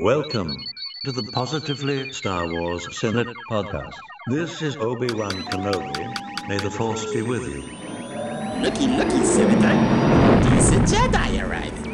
Welcome to the Positively Star Wars Senate podcast. This is Obi Wan Kenobi. May the Force be with you. Looky, looky, Senator. Decent Jedi arriving.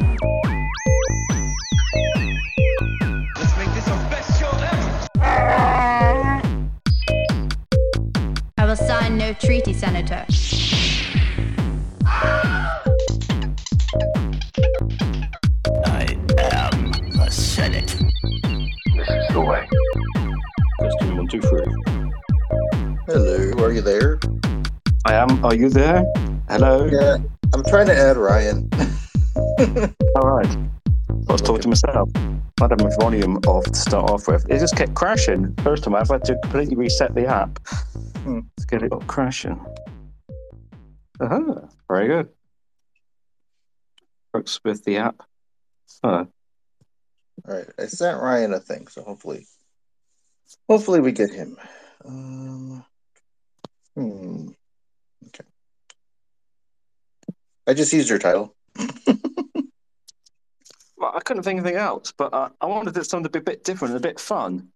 You there? Hello. Yeah, I'm trying to add Ryan. All right. I was talking to myself. I had my volume off to start off with. It just kept crashing. First time I've had to completely reset the app Hmm. to get it up crashing. Uh-huh. Very good. Works with the app. Huh. All right, I sent Ryan a thing, so hopefully, hopefully we get him. Um, hmm. Okay. I just used your title. Well, I couldn't think of anything else, but uh, I wanted it something to be a bit different, and a bit fun,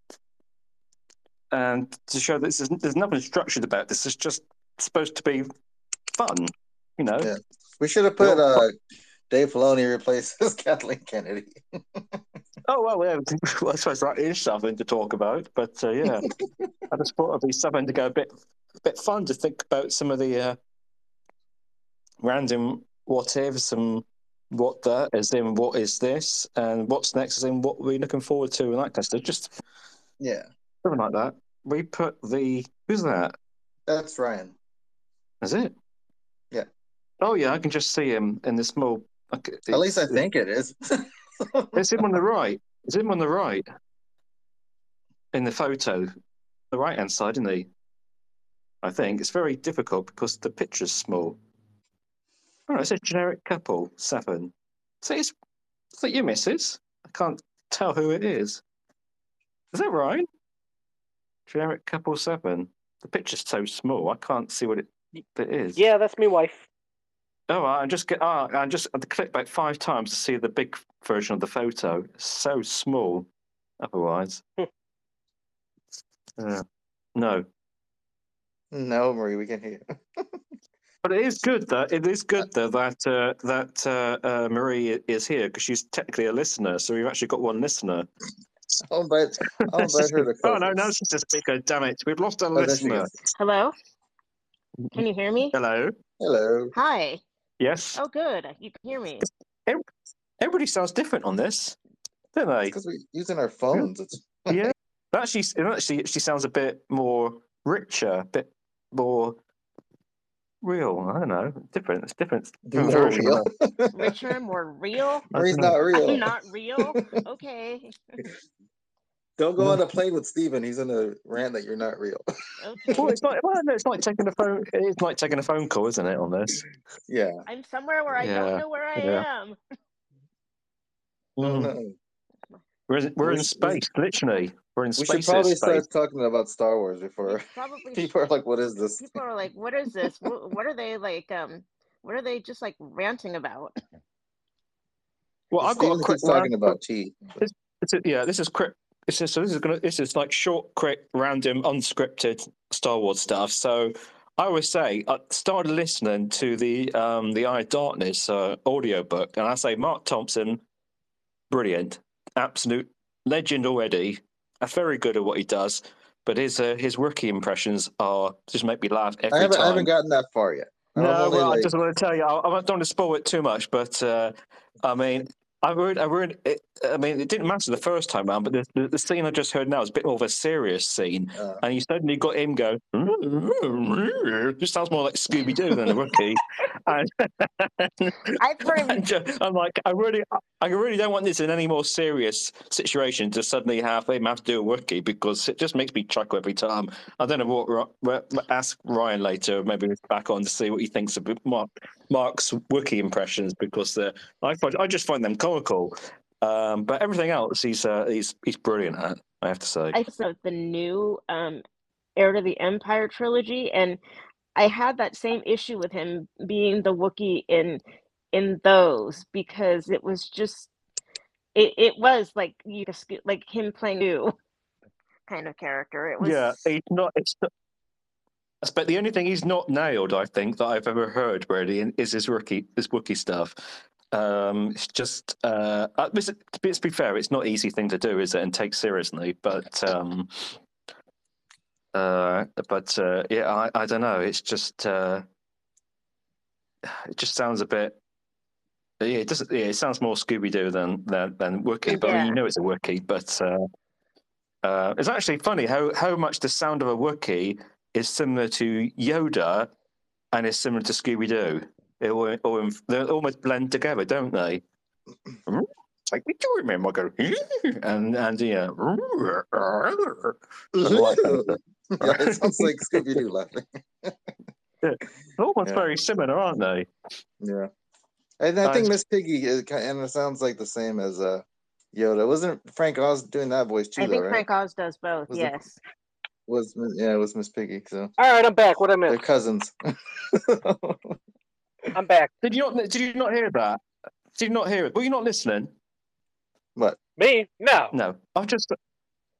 and to show that is, there's nothing structured about this. It's just supposed to be fun, you know. Yeah. We should have put uh, Dave Filoni replaces Kathleen Kennedy. Oh well, yeah. well, I suppose that is something to talk about, but uh, yeah, I just thought it'd be something to go a bit, a bit fun to think about some of the uh, random what ifs and what that as in what is this and what's next as in what we're looking forward to and that kind of stuff. Just Yeah, something like that. We put the who's that? that's Ryan. Is it? Yeah. Oh yeah, I can just see him in the small. okay, At least I think it is. It's him on the right. It's him on the right. In the photo. The right hand side, isn't he? I think. It's very difficult because the picture's small. Oh, it says generic couple, seven. So it's, is that your missus? I can't tell who it is. Is that right? Generic couple seven. The picture's so small, I can't see what it, it is. Yeah, that's me, wife. Oh, I just get. Oh, I just I had to click back five times to see the big version of the photo. It's so small. Otherwise, Hmm. yeah. no. no, Marie, we can hear. you. But it is good that it is good though that uh, that uh, uh, Marie is here because she's technically a listener. So we've actually got one listener. I'll invite, I'll invite her to. oh no, no, co-host. she's a speaker. Damn it, we've lost a Oh, listener. Hello? Can you hear me? Hello. Hello. Hi. Yes. Oh, good. You can hear me. Everybody sounds different on this, don't they? Because we're using our phones. It's yeah. It actually, it actually, she sounds a bit more richer, a bit more real. I don't know, different. It's different. different more real. Richer, more real. Marie's dunno. not real. I'm not real. Okay. Don't go on a plane with Steven. He's in a rant that you're not real. Okay. Well, it's like well, no, it's like taking a phone. It's like taking a phone call, isn't it? On this. yeah. I'm somewhere where I Yeah, don't know where I yeah. am. Mm. No. We're, in- we're in sh- we- space, literally. We're in We space. should probably space. start talking about Star Wars before It's Probably. people are like, "What is this?" People are like, "What is this? What, what are they like? Um, what are they just like ranting about?" Well, I've got a quick. keeps well, talking about tea. It's a, yeah, this is quick. This is so. This is gonna. This is like short, quick, random, unscripted Star Wars stuff. So I always say I started listening to the um the Eye of Darkness uh, audiobook, and I say Marc Thompson, brilliant, absolute legend already. a very good at what he does, but his uh, his rookie impressions are just make me laugh every I haven't, time. I haven't gotten that far yet. I'm No, well, I just want to tell you, I, I don't want to spoil it too much, but uh, I mean, I heard, I heard, it, I mean, it didn't matter the first time round, but the, the, the scene I just heard now is a bit more of a serious scene, uh, and you suddenly got him go, just sounds more like Scooby Doo than a rookie. and, I've heard him. and ju- I'm like, I really, I really don't want this in any more serious situation to suddenly have him have to do a rookie because it just makes me chuckle every time. I don't know what. Ro- what- Ask Ryan later, maybe back on to see what he thinks of Marc, Marc's Wookiee impressions because uh, I find, I just find them comical. Um, but everything else, he's uh, he's he's brilliant at. I have to say. I saw the new um, Heir to the Empire trilogy, and I had that same issue with him being the Wookiee in in those because it was just it, it was like you just like him playing you kind of character. It was Yeah, he's not. It's not. But the only thing he's not nailed, I think, that I've ever heard really, in- is his rookie, his Wookiee stuff. Um, it's just, uh, uh, to be, to be fair, it's not an easy thing to do, is it, and take seriously. But, um, uh, but uh, yeah, I, I don't know. It's just, uh, it just sounds a bit. Yeah, it doesn't. Yeah, it sounds more Scooby Doo than than than Wookiee. But I mean, you know, it's a Wookiee. But uh, uh, it's actually funny how how much the sound of a Wookiee is similar to Yoda, and is similar to Scooby Doo. It all, all, they almost blend together, don't they? Like we do remember, go and and yeah, yeah, it sounds like Scooby Doo laughing. they're almost Yeah. very similar, aren't they? Yeah, and I Uh, think Miss Piggy is kind and it sounds like the same as uh Yoda. Wasn't Frank Oz doing that voice too? I though, think right? Frank Oz does both. Was it- yes. was yeah, it was Miss Piggy. So All right, I'm back. What I they're cousins. I'm back. Did you not? Did you not hear that? Did you not hear it? Were you not listening? what? Me? No. No, I was just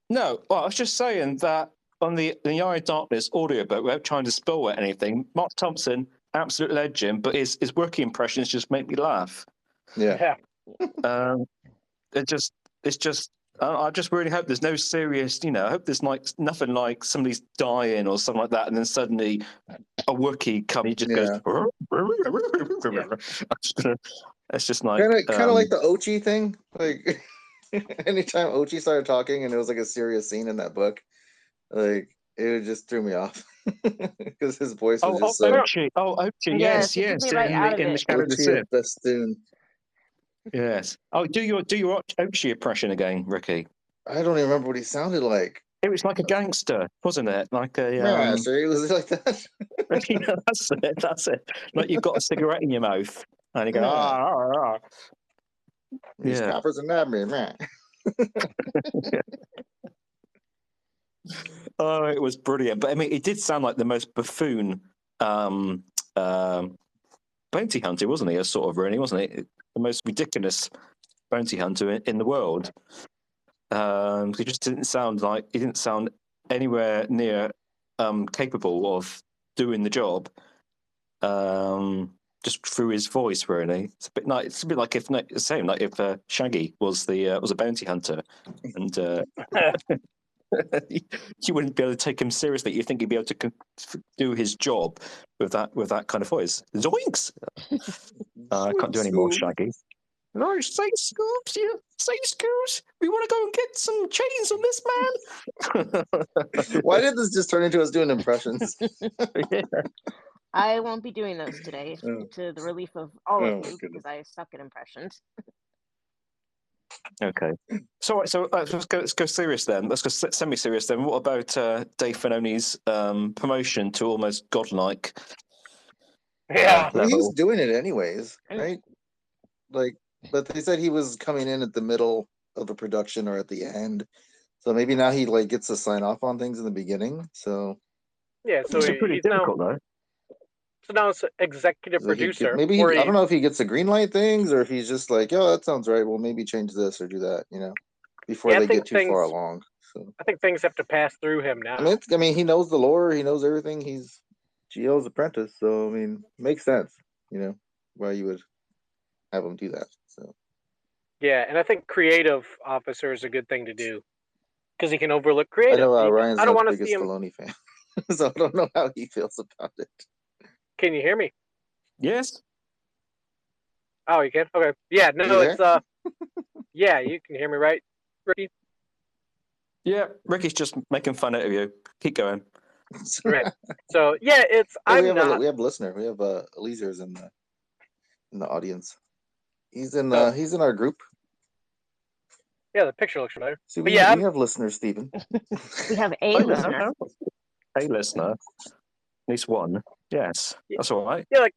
no. Well, I was just saying that on the the Eye of Darkness audiobook, without trying to spoil anything, Marc Thompson, absolute legend, but his his working impressions just make me laugh. Yeah. Yeah. Um, it just it's just. I I just really hope there's no serious, you know. I hope there's like nothing like somebody's dying or something like that, and then suddenly a Wookiee comes, he just Yeah. goes. I'm just gonna- It's just like Kind of, um, like the Ochi thing. Like anytime Ochi started talking, and it was like a serious scene in that book, like it just threw me off because his voice was Oh, just oh, so. Ochi. Oh, Ochi. Yes, Yes, yes. me right in out the, of in the it. Shadow Ochi Sith. Yes. Oh, do your do your Ochi impression again, Ricky. I don't even remember what he sounded like. It was like a gangster, wasn't it? Like a Yeah, um, sure, he was like that. that's it. That's it. Like you've got a cigarette in your mouth, and you go, Yeah. ah, ah, ah. These Yeah. coppers are not me, man. Oh, it was brilliant. But I mean, it did sound like the most buffoon um, um, bounty hunter, wasn't he? A sort of really, wasn't he? The most ridiculous bounty hunter in, in the world. Um, he just didn't sound like he didn't sound anywhere near um, capable of doing the job. Um, just through his voice, really. It's a bit like it's a bit like if same like if uh, Shaggy was the uh, was a bounty hunter, and uh, you wouldn't be able to take him seriously. You think he'd be able to do his job with that with that kind of voice? Zoinks! Uh, I can't do any more Shaggy. No, say Scoops, yeah, say Scoops. We want to go and get some chains on this man. Why did this just turn into us doing impressions? Yeah. I won't be doing those today Oh. to the relief of all Oh, of you because I suck at impressions. Okay. So, right, so uh, let's go. Let's go serious then. Let's go semi serious then. What about uh, Dave Filoni's um, promotion to almost godlike? Yeah. Well, he's level? doing it anyways, right? Like, but they said he was coming in at the middle of the production or at the end. So maybe now he like gets to sign off on things in the beginning. So Yeah. So It's he, pretty he's now difficult though. So now it's executive producer. maybe he, I don't know if he gets to green light things or if he's just like, oh, that sounds right. Well, maybe change this or do that. You know, before Yeah, they get too far along. So I think things have to pass through him now. I mean, I mean, he knows the lore. He knows everything. He's Gio's apprentice. So I mean, makes sense. You know, why you would have him do that. So yeah, and I think creative officer is a good thing to do because he can overlook creative. I know uh, Ryan's I don't want the to biggest see him. Fan, so I don't know how he feels about it. Can you hear me? Yes. Oh, you can. Okay. Yeah. No, You it's uh. yeah, you can hear me, right, Ricky? Yeah. Ricky's just making fun out of you. Keep going. Right. So yeah, it's Hey, I'm we have a, not. we have a listener. We have uh, Eliezer in the in the audience. He's in uh, he's in our group. Yeah, the picture looks better. See, But we, yeah, we I'm- have listeners, Stephen. We have a Oh, listener. A listener. At least one. Yes. That's all right. Yeah, like,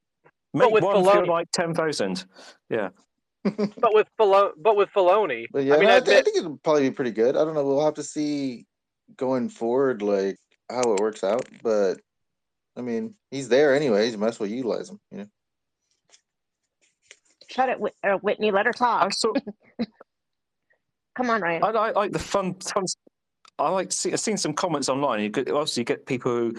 Make with one Filoni- feel like ten thousand. Yeah. but with Filo- but with Filoni, But yeah, I mean, I, I, thi- I think it'll probably be pretty good. I don't know. We'll have to see going forward, like how it works out. But I mean, he's there anyways. You might as well utilize him. You know. Shut it, Whit- uh, Whitney. Let her I talk. saw. Come on, Ryan. I like, like the fun, fun. I like. See, I've seen some comments online. You get, also you get people who,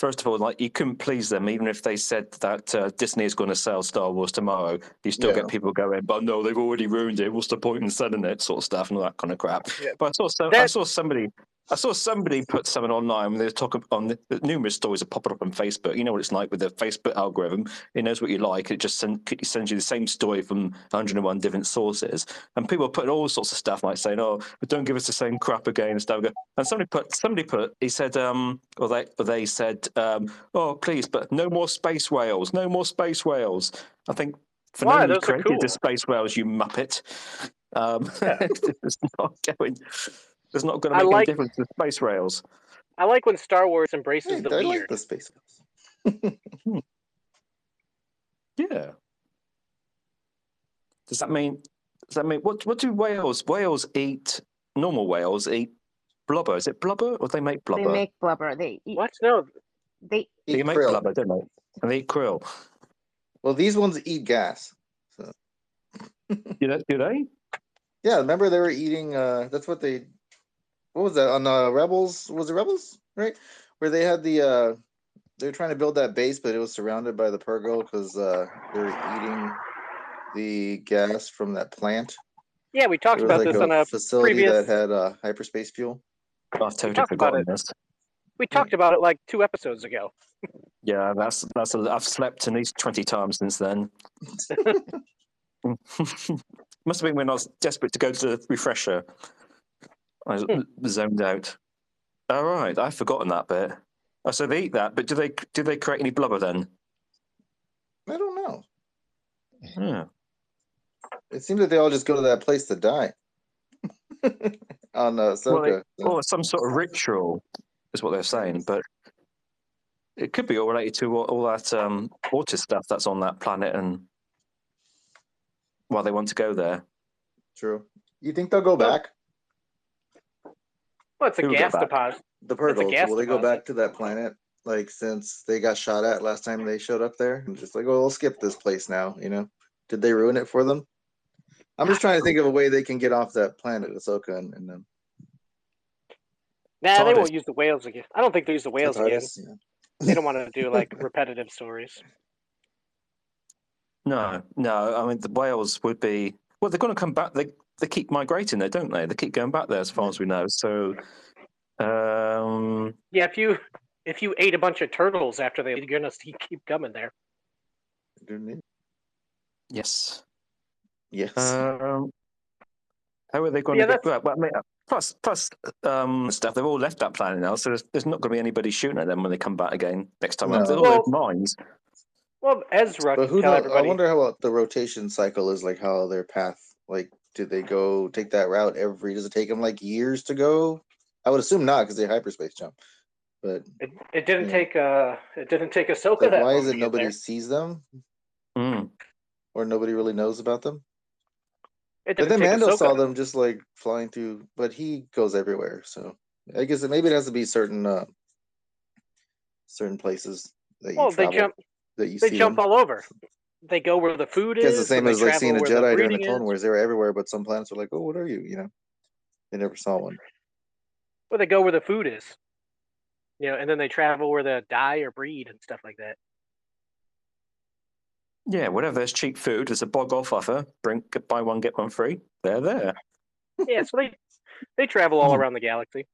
first of all, like you couldn't please them, even if they said that uh, Disney is going to sell Star Wars tomorrow. You still Yeah. get people going, "But no, they've already ruined it. What's the point in selling it?" Sort of stuff and all that kind of crap. Yeah. But I saw, some, I saw somebody. I saw somebody put something online when they talking on the, numerous stories are popping up on Facebook. You know what it's like with the Facebook algorithm. It knows what you like. It just send, it sends you the same story from 101 different sources. And people are putting all sorts of stuff like saying, "Oh, but don't give us the same crap again." And stuff. And somebody put, somebody put, he said, um, or they, or they said, um, "Oh, please, but no more space whales. No more space whales." I think for Why? you Those created cool. the space whales, you muppet. Um, it's not going. It's not going to I make like- any difference to space rails. I like when Star Wars embraces Hey, the I weird. like the space whales. Yeah. Does that mean? Does that mean what? What do whales? Whales eat normal whales eat blubber. Is it blubber or they make blubber? They make blubber. They eat. What? No, They they Eat make krill. blubber, don't they? And they eat krill. Well, these ones eat gas. Do they? Do they? Yeah, remember they were eating. uh That's what they. What was that on uh, Rebels? Was it Rebels? Right, where they had the. uh They were trying to build that base, but it was surrounded by the Purrgil because uh they were eating the gas from that plant. yeah, we talked about like this on a. facility previous- that had uh, hyperspace fuel. I've totally talked about forgotten it. this. We talked about it like two episodes ago. Yeah, that's that's. A, I've slept at least twenty times since then. Must have been when I was desperate to go to the refresher. I was Hmm. zoned out. All right, I've forgotten that bit. Oh, so they eat that, but do they do they create any blubber then? I don't know. Yeah. It seems that they all just go to that place to die. On uh, Well, Ahsoka. it- Or some sort of ritual is what they're saying, but it could be all related to all, all that um, water stuff that's on that planet and why they want to go there. True. You think they'll go back? Well, it's a Who gas deposit. The It's Purrgils. Will they go deposit. back to that planet? Like since they got shot at last time they showed up there, and just like, oh, we'll skip this place now. You know, did they ruin it for them? I'm just trying to think of a way they can get off that planet, Ahsoka and, and them. Nah, they won't use the whales again. I don't think they use the whales again. TARDIS, yeah. They don't want to do like repetitive stories. No, no. I mean, the whales would be well. They're going to come back. They they keep migrating there, don't they? They keep going back there, as far as we know. So, um, Yeah, if you if you ate a bunch of turtles after they, you're gonna keep coming there. yes. Yes. Um, how are they going Yeah, to get back? Well, I mean, plus, plus um, stuff. They've all left that planet now, so there's, there's not going to be anybody shooting at them when they come back again next time. around. No. There's all Well- those mines. Well, Ezra but who tell knows? I wonder how the rotation cycle is like. How their path, like, did they go take that route every? Does it take them like years to go? I would assume not because they hyperspace jump. But It, it didn't Yeah. take uh it didn't take Ahsoka like, that why is it nobody there. sees them Mm. or nobody really knows about them? It But then Mando Ahsoka. saw them just like flying through, but he goes everywhere. So I guess it, maybe it has to be certain uh certain places that you Well, they jump that you they see jump them. all over. They go where the food is. It's the same as like seeing a Jedi during the breeding Clone is. Wars. They were everywhere, but some planets were like, "Oh, what are you?" You know, they never saw one. Well, they go where the food is. You know, and then they travel where they die or breed and stuff like that. Yeah, whatever. there's cheap food, there's a bog off offer. Bring buy one get one free. They're there. Yeah, so they they travel all Hmm. around the galaxy.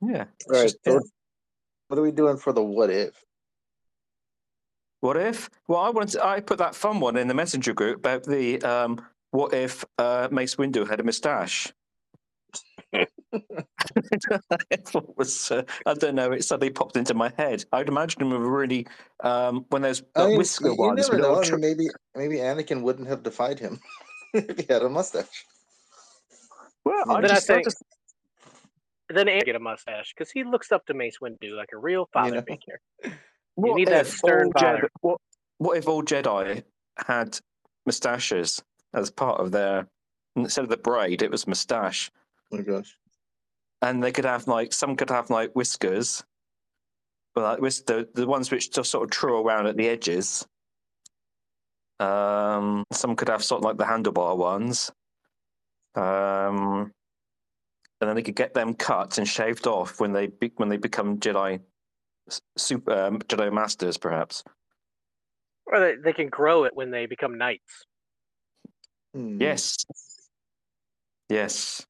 Yeah. All right. just- So what are we doing for the what if? What if? Well, I wanted—I put that fun one in the messenger group about the um, what if uh, Mace Windu had a moustache. it was, uh, I don't know. It suddenly popped into my head. I'd imagine him a really um, when there's I mean, whisker you, you ones. never know. all I tr- mean, maybe maybe Anakin wouldn't have defied him if he had a mustache. well, I Then I just, I think- just Then Anakin get a mustache because he looks up to Mace Windu like a real father know? figure. what need that if stern all Jedi, what, what if all Jedi had moustaches as part of their instead of the braid, it was moustache. Oh my gosh. and they could have like some could have like whiskers, but like whis- the the ones which just sort of true around at the edges. Um, some could have sort of like the handlebar ones, Um, and then they could get them cut and shaved off when they be, when they become Jedi s- super um, Jedi masters, perhaps. Or they, they can grow it when they become knights. Hmm. Yes. Yes.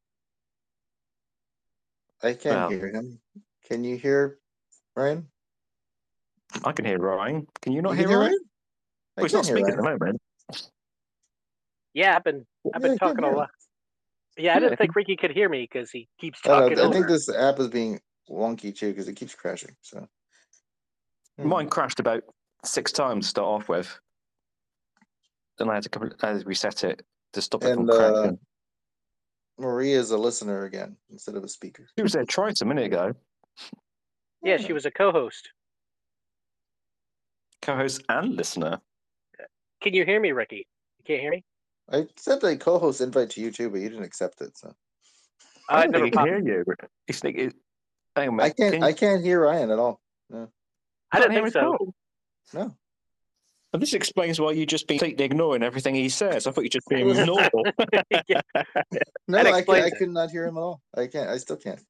I can't Well. hear him. Can you hear Ryan? I can hear Ryan. Can you not You hear can Ryan? I Well, he's not can hear speaking at the moment. Yeah, I've been I've Yeah, been I talking a lot. Yeah, I Yeah, didn't think Ricky could hear me because he keeps I, talking know, I over. think this app is being wonky too because it keeps crashing. So. Mine crashed about six times to start off with. and I had to, compl- I had to reset it to stop it and from uh, crashing. Maria is a listener again instead of a speaker. She was there twice a minute ago. Yeah, she was a co-host. Co-host and listener. Can you hear me, Ricky? You can't hear me? I sent a co-host invite to you too, but you didn't accept it. So I Uh, don't never think he can hear you. He's think it, hang on, I can't. Can I can't hear Ryan at all. No, I can't didn't hear think him so. all? no. And this explains why you just been completely ignoring everything he says. I thought you just being normal. Yeah. No, I, can, I could not hear him at all. I can't. I still can't.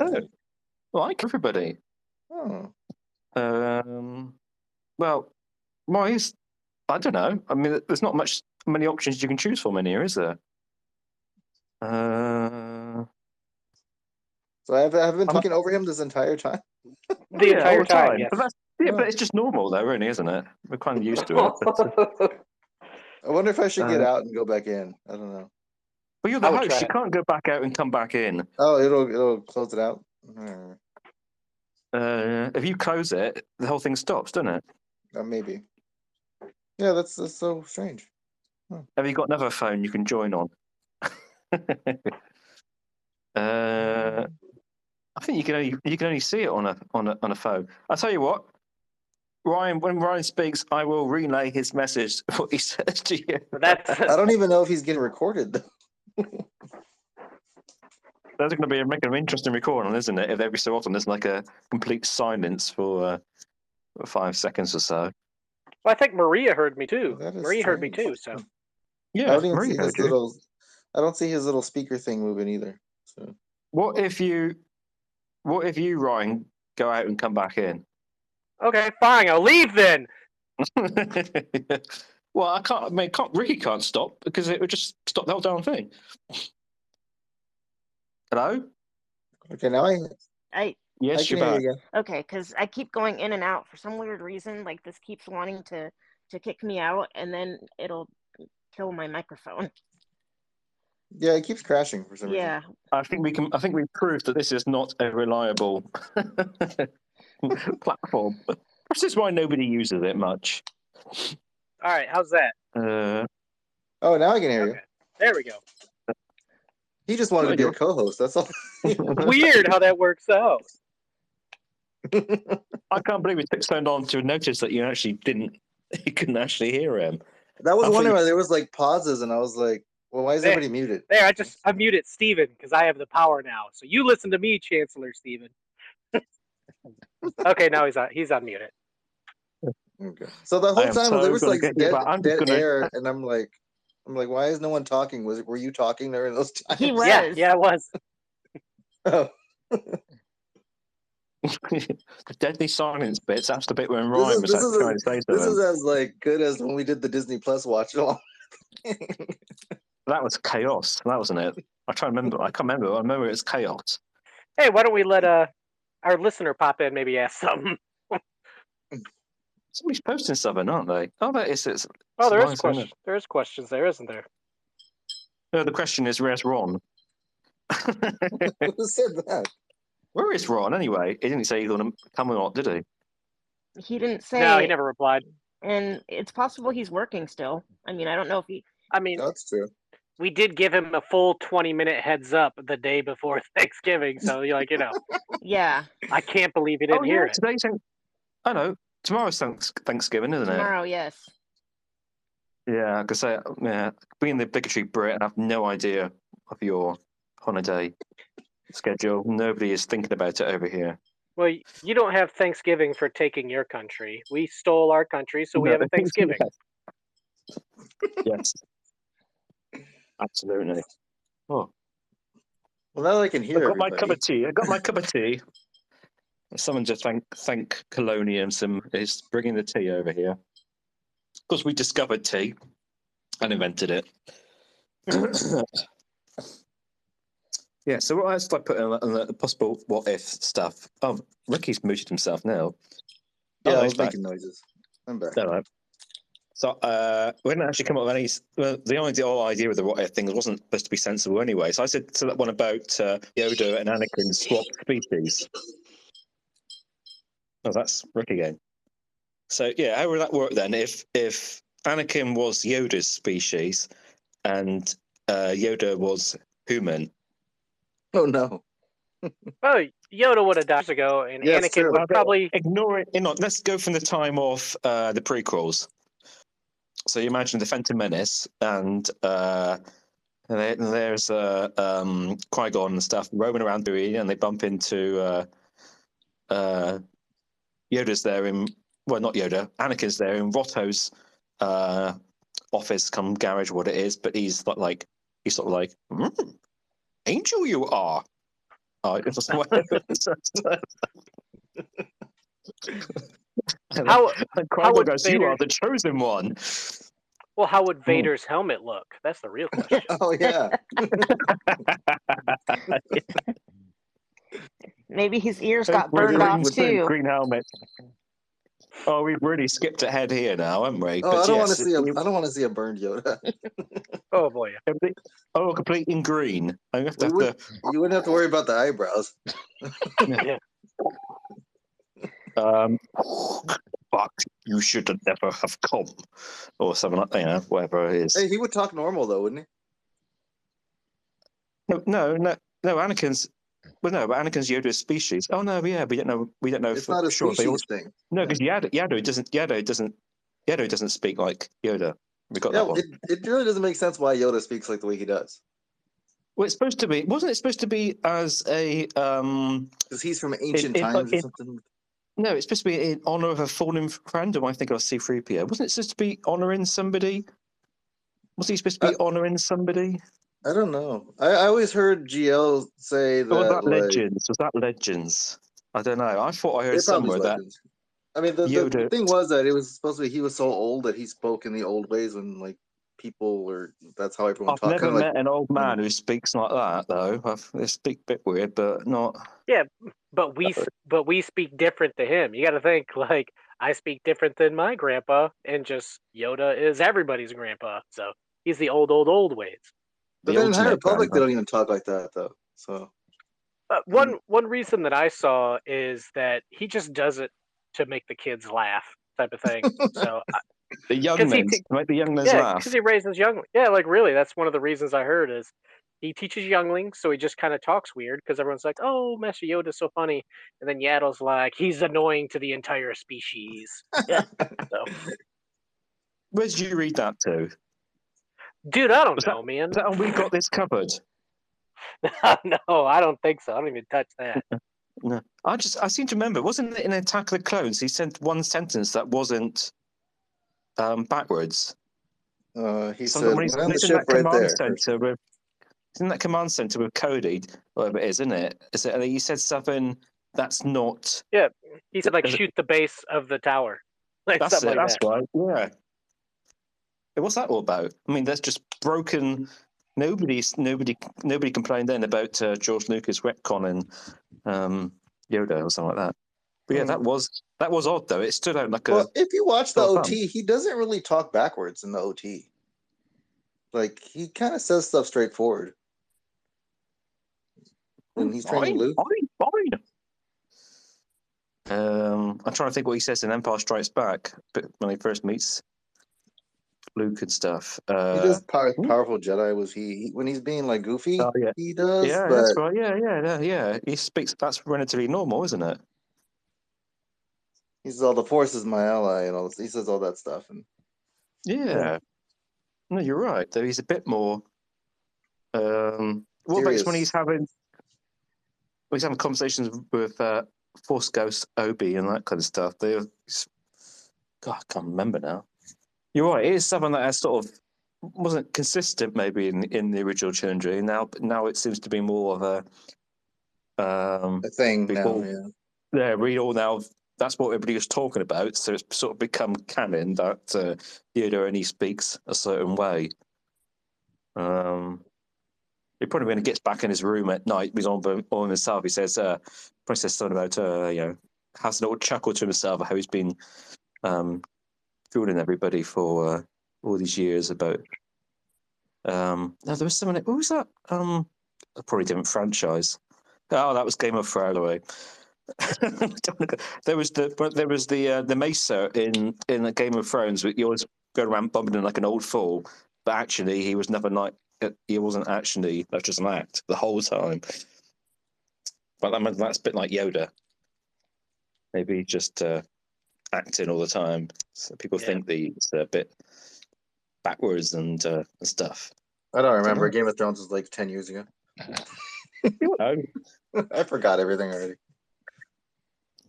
Oh. like everybody. Oh. Um, well, why is I don't know. I mean, there's not much many options you can choose from in here, is there? Uh, So I have, I have been I'm- talking over him this entire time. The yeah, entire the time, yes. But that's, yeah, but it's just normal, though, really, isn't it? We're kind of used to it. But, I wonder if I should get Uh, out and go back in. I don't know. but you're the I would host. You can't go back out and come back in. Oh, it'll it'll close it out. Hmm, Uh, if you close it, the whole thing stops, doesn't it? uh, maybe. Yeah, that's that's so strange. Have you got another phone you can join on? uh, I think you can only you can only see it on a on a on a phone. I'll tell you what, Ryan. When Ryan speaks, I will relay his message. What he says to you. That's I don't even know if he's getting recorded. Though. That's going to be a, make an interesting recording, isn't it? If every so often there's like a complete silence for uh, five seconds or so. well, I think Maria heard me too. That is Maria heard me too. strange. So I don't even Maria see his little. I don't see his little speaker thing moving either. So What if you, what if you, Ryan, go out and come back in? okay, fine. I'll leave then. well, I can't. I mean, can't, Ricky can't stop because it would just stop the whole damn thing. Hello. okay, now I I I Yes, can you're hear back. you okay, because I keep going in and out for some weird reason. Like this keeps wanting to to kick me out, and then it'll kill my microphone. Yeah, it keeps crashing for some reason. Yeah, I think we can. I think we've proved that this is not a reliable platform. This is why nobody uses it much. All right, how's that? Uh. Oh, now I can hear Okay, there we go. He just wanted No, to be a co-host. That's all. Weird how that works out. I can't believe it took so long to notice that you actually didn't. You couldn't actually hear him. That was I thought wondering you- why there was like pauses, and I was like, "Well, why is There. everybody muted?" There, I just I muted Steven because I have the power now. So you listen to me, Chancellor Steven. okay, now he's on he's unmuted. Okay. So the whole time so there was like get you dead. I'm dead gonna- air, and I'm like, I'm like, why is no one talking? Was were you talking during those times? he was. Yeah, yeah, it was. Oh, the deadly silence bits. That's the bit when This Ryan is- was this actually is trying to say this something. is as like good as when we did the Disney Plus watch along. That was chaos. That wasn't it. I try to remember. I can't remember. I remember it's chaos. Hey, why don't we let uh our listener pop in? Maybe ask something. Somebody's posting something, aren't they? Oh, that is. It's, Oh, there is nice, isn't question. There is questions there, isn't there? no, the question is, where's Ron? Who said that? Where is Ron anyway? He didn't say he's going to come or not, did he? He didn't say. No, he never replied. And it's possible he's working still. I mean, I don't know if he. I mean, That's true. We did give him a full twenty minute heads up the day before Thanksgiving, so you're like, you know, Yeah, I can't believe he didn't oh, hear yeah, it. Today's. Thank- I know. Tomorrow's Thanksgiving, isn't it? tomorrow. Yes. it? Yeah, I could say, yeah, being the bigotry Brit, I have no idea of your holiday schedule. Nobody is thinking about it over here. Well, you don't have Thanksgiving for taking your country. We stole our country, so we No, have a Thanksgiving. yes. Absolutely. Oh, Well, now I can hear I got my cup of tea. I got my cup of tea. Someone just thank thank Colonium some is bringing the tea over here. Of course, we discovered tea and invented it. yeah. So what else did I put in, on the possible what if stuff? Oh, Ricky's muted himself now. Yeah, Oh, I he's was back. making noises. I'm back. All right. So uh, we didn't actually come up with any. Well, the idea, whole idea with the what if thing wasn't supposed to be sensible anyway. So I said to that one about uh, Yoda and Anakin swap species. Oh, that's Rick again. So yeah, how would that work then? If if Anakin was Yoda's species and uh, Yoda was human, Oh no. Oh, Yoda would have died years ago, and Yeah, it's Anakin true. would probably. ignore it. You know, let's go from the time of uh, the prequels. So you imagine the Phantom Menace, and uh, there's uh, um, Qui Gon and stuff roaming around Dewey, and they bump into uh, uh, Yoda's there in well, not Yoda, Anakin's there in Watto's uh, office, come garage, what it is, but he's like he's sort of like, "Mm, angel, you are. Was How how would goes, you Vader- are the chosen one. well? How would hmm. Vader's helmet look? That's the real question. Oh yeah. Maybe his ears got With burned the- off with the too. Green helmet. Oh, we've really skipped ahead here now, haven't we? Oh, I don't want to see a. you- I don't want to see a burned Yoda. oh boy. Oh, complete in green. I have to, have would- to You wouldn't have to worry about the eyebrows. Um, fuck, you should have never have come, or something like that, you know, whatever it is. Hey, he would talk normal though, wouldn't he? No, no, no, no. Anakin's. Well, no, but Anakin's Yoda's species. Oh no, yeah, we don't know. We don't know It's for not a sure. if they all- species thing. No, because Yaddle, Yaddle doesn't. Yaddle doesn't. Yaddle doesn't speak like Yoda. We got Yeah, that one. it, it really doesn't make sense why Yoda speaks like the way he does. Well, it's supposed to be. Wasn't it supposed to be as a? um Because he's from ancient it- times or something. No, it's supposed to be in honor of a fallen friend. Or I think of C-3PO. Wasn't it supposed to be honoring somebody? Was he supposed to be uh, honoring somebody? I don't know. I, I always heard GL say oh, that. Or was that like, Legends? Was that Legends? I don't know. I thought I heard it probably somewhere that Legends. I mean, the, the, the thing was that it was supposed to be he was so old that he spoke in the old ways when like people were. That's how everyone I've talked. never Kind of met like an old man who speaks like that though. I've, they speak a bit weird, but not. But we but we speak different to him. You got to think like I speak different than my grandpa, and just Yoda is everybody's grandpa. So he's the old, old, old ways. But the then in High Republic, they don't even talk like that though. So But one one reason that I saw is that he just does it to make the kids laugh, type of thing. so I- The young 'Cause he men t- make the young men yeah, laugh. because he raises young. Yeah, like really, that's one of the reasons I heard is he teaches younglings, so he just kind of talks weird because everyone's like, "Oh, Master Yoda's so funny," and then Yaddle's like, "He's annoying to the entire species." so, Where did you read that to? Dude, I don't Was that- know, man. that we got this covered? no, I don't think so. I don't even touch that. No, I just I seem to remember. Wasn't it in Attack of the Clones? He sent one sentence that wasn't um, backwards. uh, he Something said, when he's, "We're on the ship right command there." center with, he's in that command center with Cody, whatever it is, isn't it? Is it? and He said something that's not. Yeah, he said like Is it- shoot the base of the tower, like That's it. like That's that. right. Yeah. What's that all about? I mean, that's just broken. Nobody's nobody nobody complained then about uh, George Lucas retconning um, Yoda or something like that. But yeah, Hmm. that was that was odd though. It stood out like a. If you watch the well OT, he doesn't really talk backwards in the OT. Like he kind of says stuff straightforward. When he's training fine, Luke, Fine, fine. Um, I'm trying to think what he says in Empire Strikes Back, but when he first meets Luke and stuff. Uh, he does power, powerful Jedi. Was he, he when he's being like goofy? Oh, yeah. He does. yeah, but that's right. Yeah, yeah, yeah, yeah. He speaks. That's relatively normal, isn't it? he says all the Force is my ally, and all this. He says all that stuff, and Yeah. No, you're right. Though he's a bit more. Um, what about when he's having? He's having conversations with uh, Force Ghost Obi and that kind of stuff. They, God, I can't remember now. You're right. It is something that has sort of wasn't consistent maybe in in the original trilogy. Now, now it seems to be more of a um, A thing now. Yeah. yeah, we all now. That's what everybody was talking about. So it's sort of become canon that uh, Yoda only speaks a certain way. Um, he probably when he gets back in his room at night, he's on on himself. He says, uh, probably says something about uh, you know, has a little chuckle to himself how he's been um, fooling everybody for uh, all these years about. Um, no, there was someone. What was that? Um, a probably different franchise. Oh, that was Game of Thrones. There was the there was the uh, the Maester in in the Game of Thrones. You always going around bumping like an old fool, but actually he was never like he wasn't actually that's just an act the whole time. But I mean, that's a bit like Yoda. Maybe just uh, acting all the time, so people Yeah. think that he's a bit backwards and uh, and stuff. I don't remember. Game of Thrones was like ten years ago. I forgot everything already.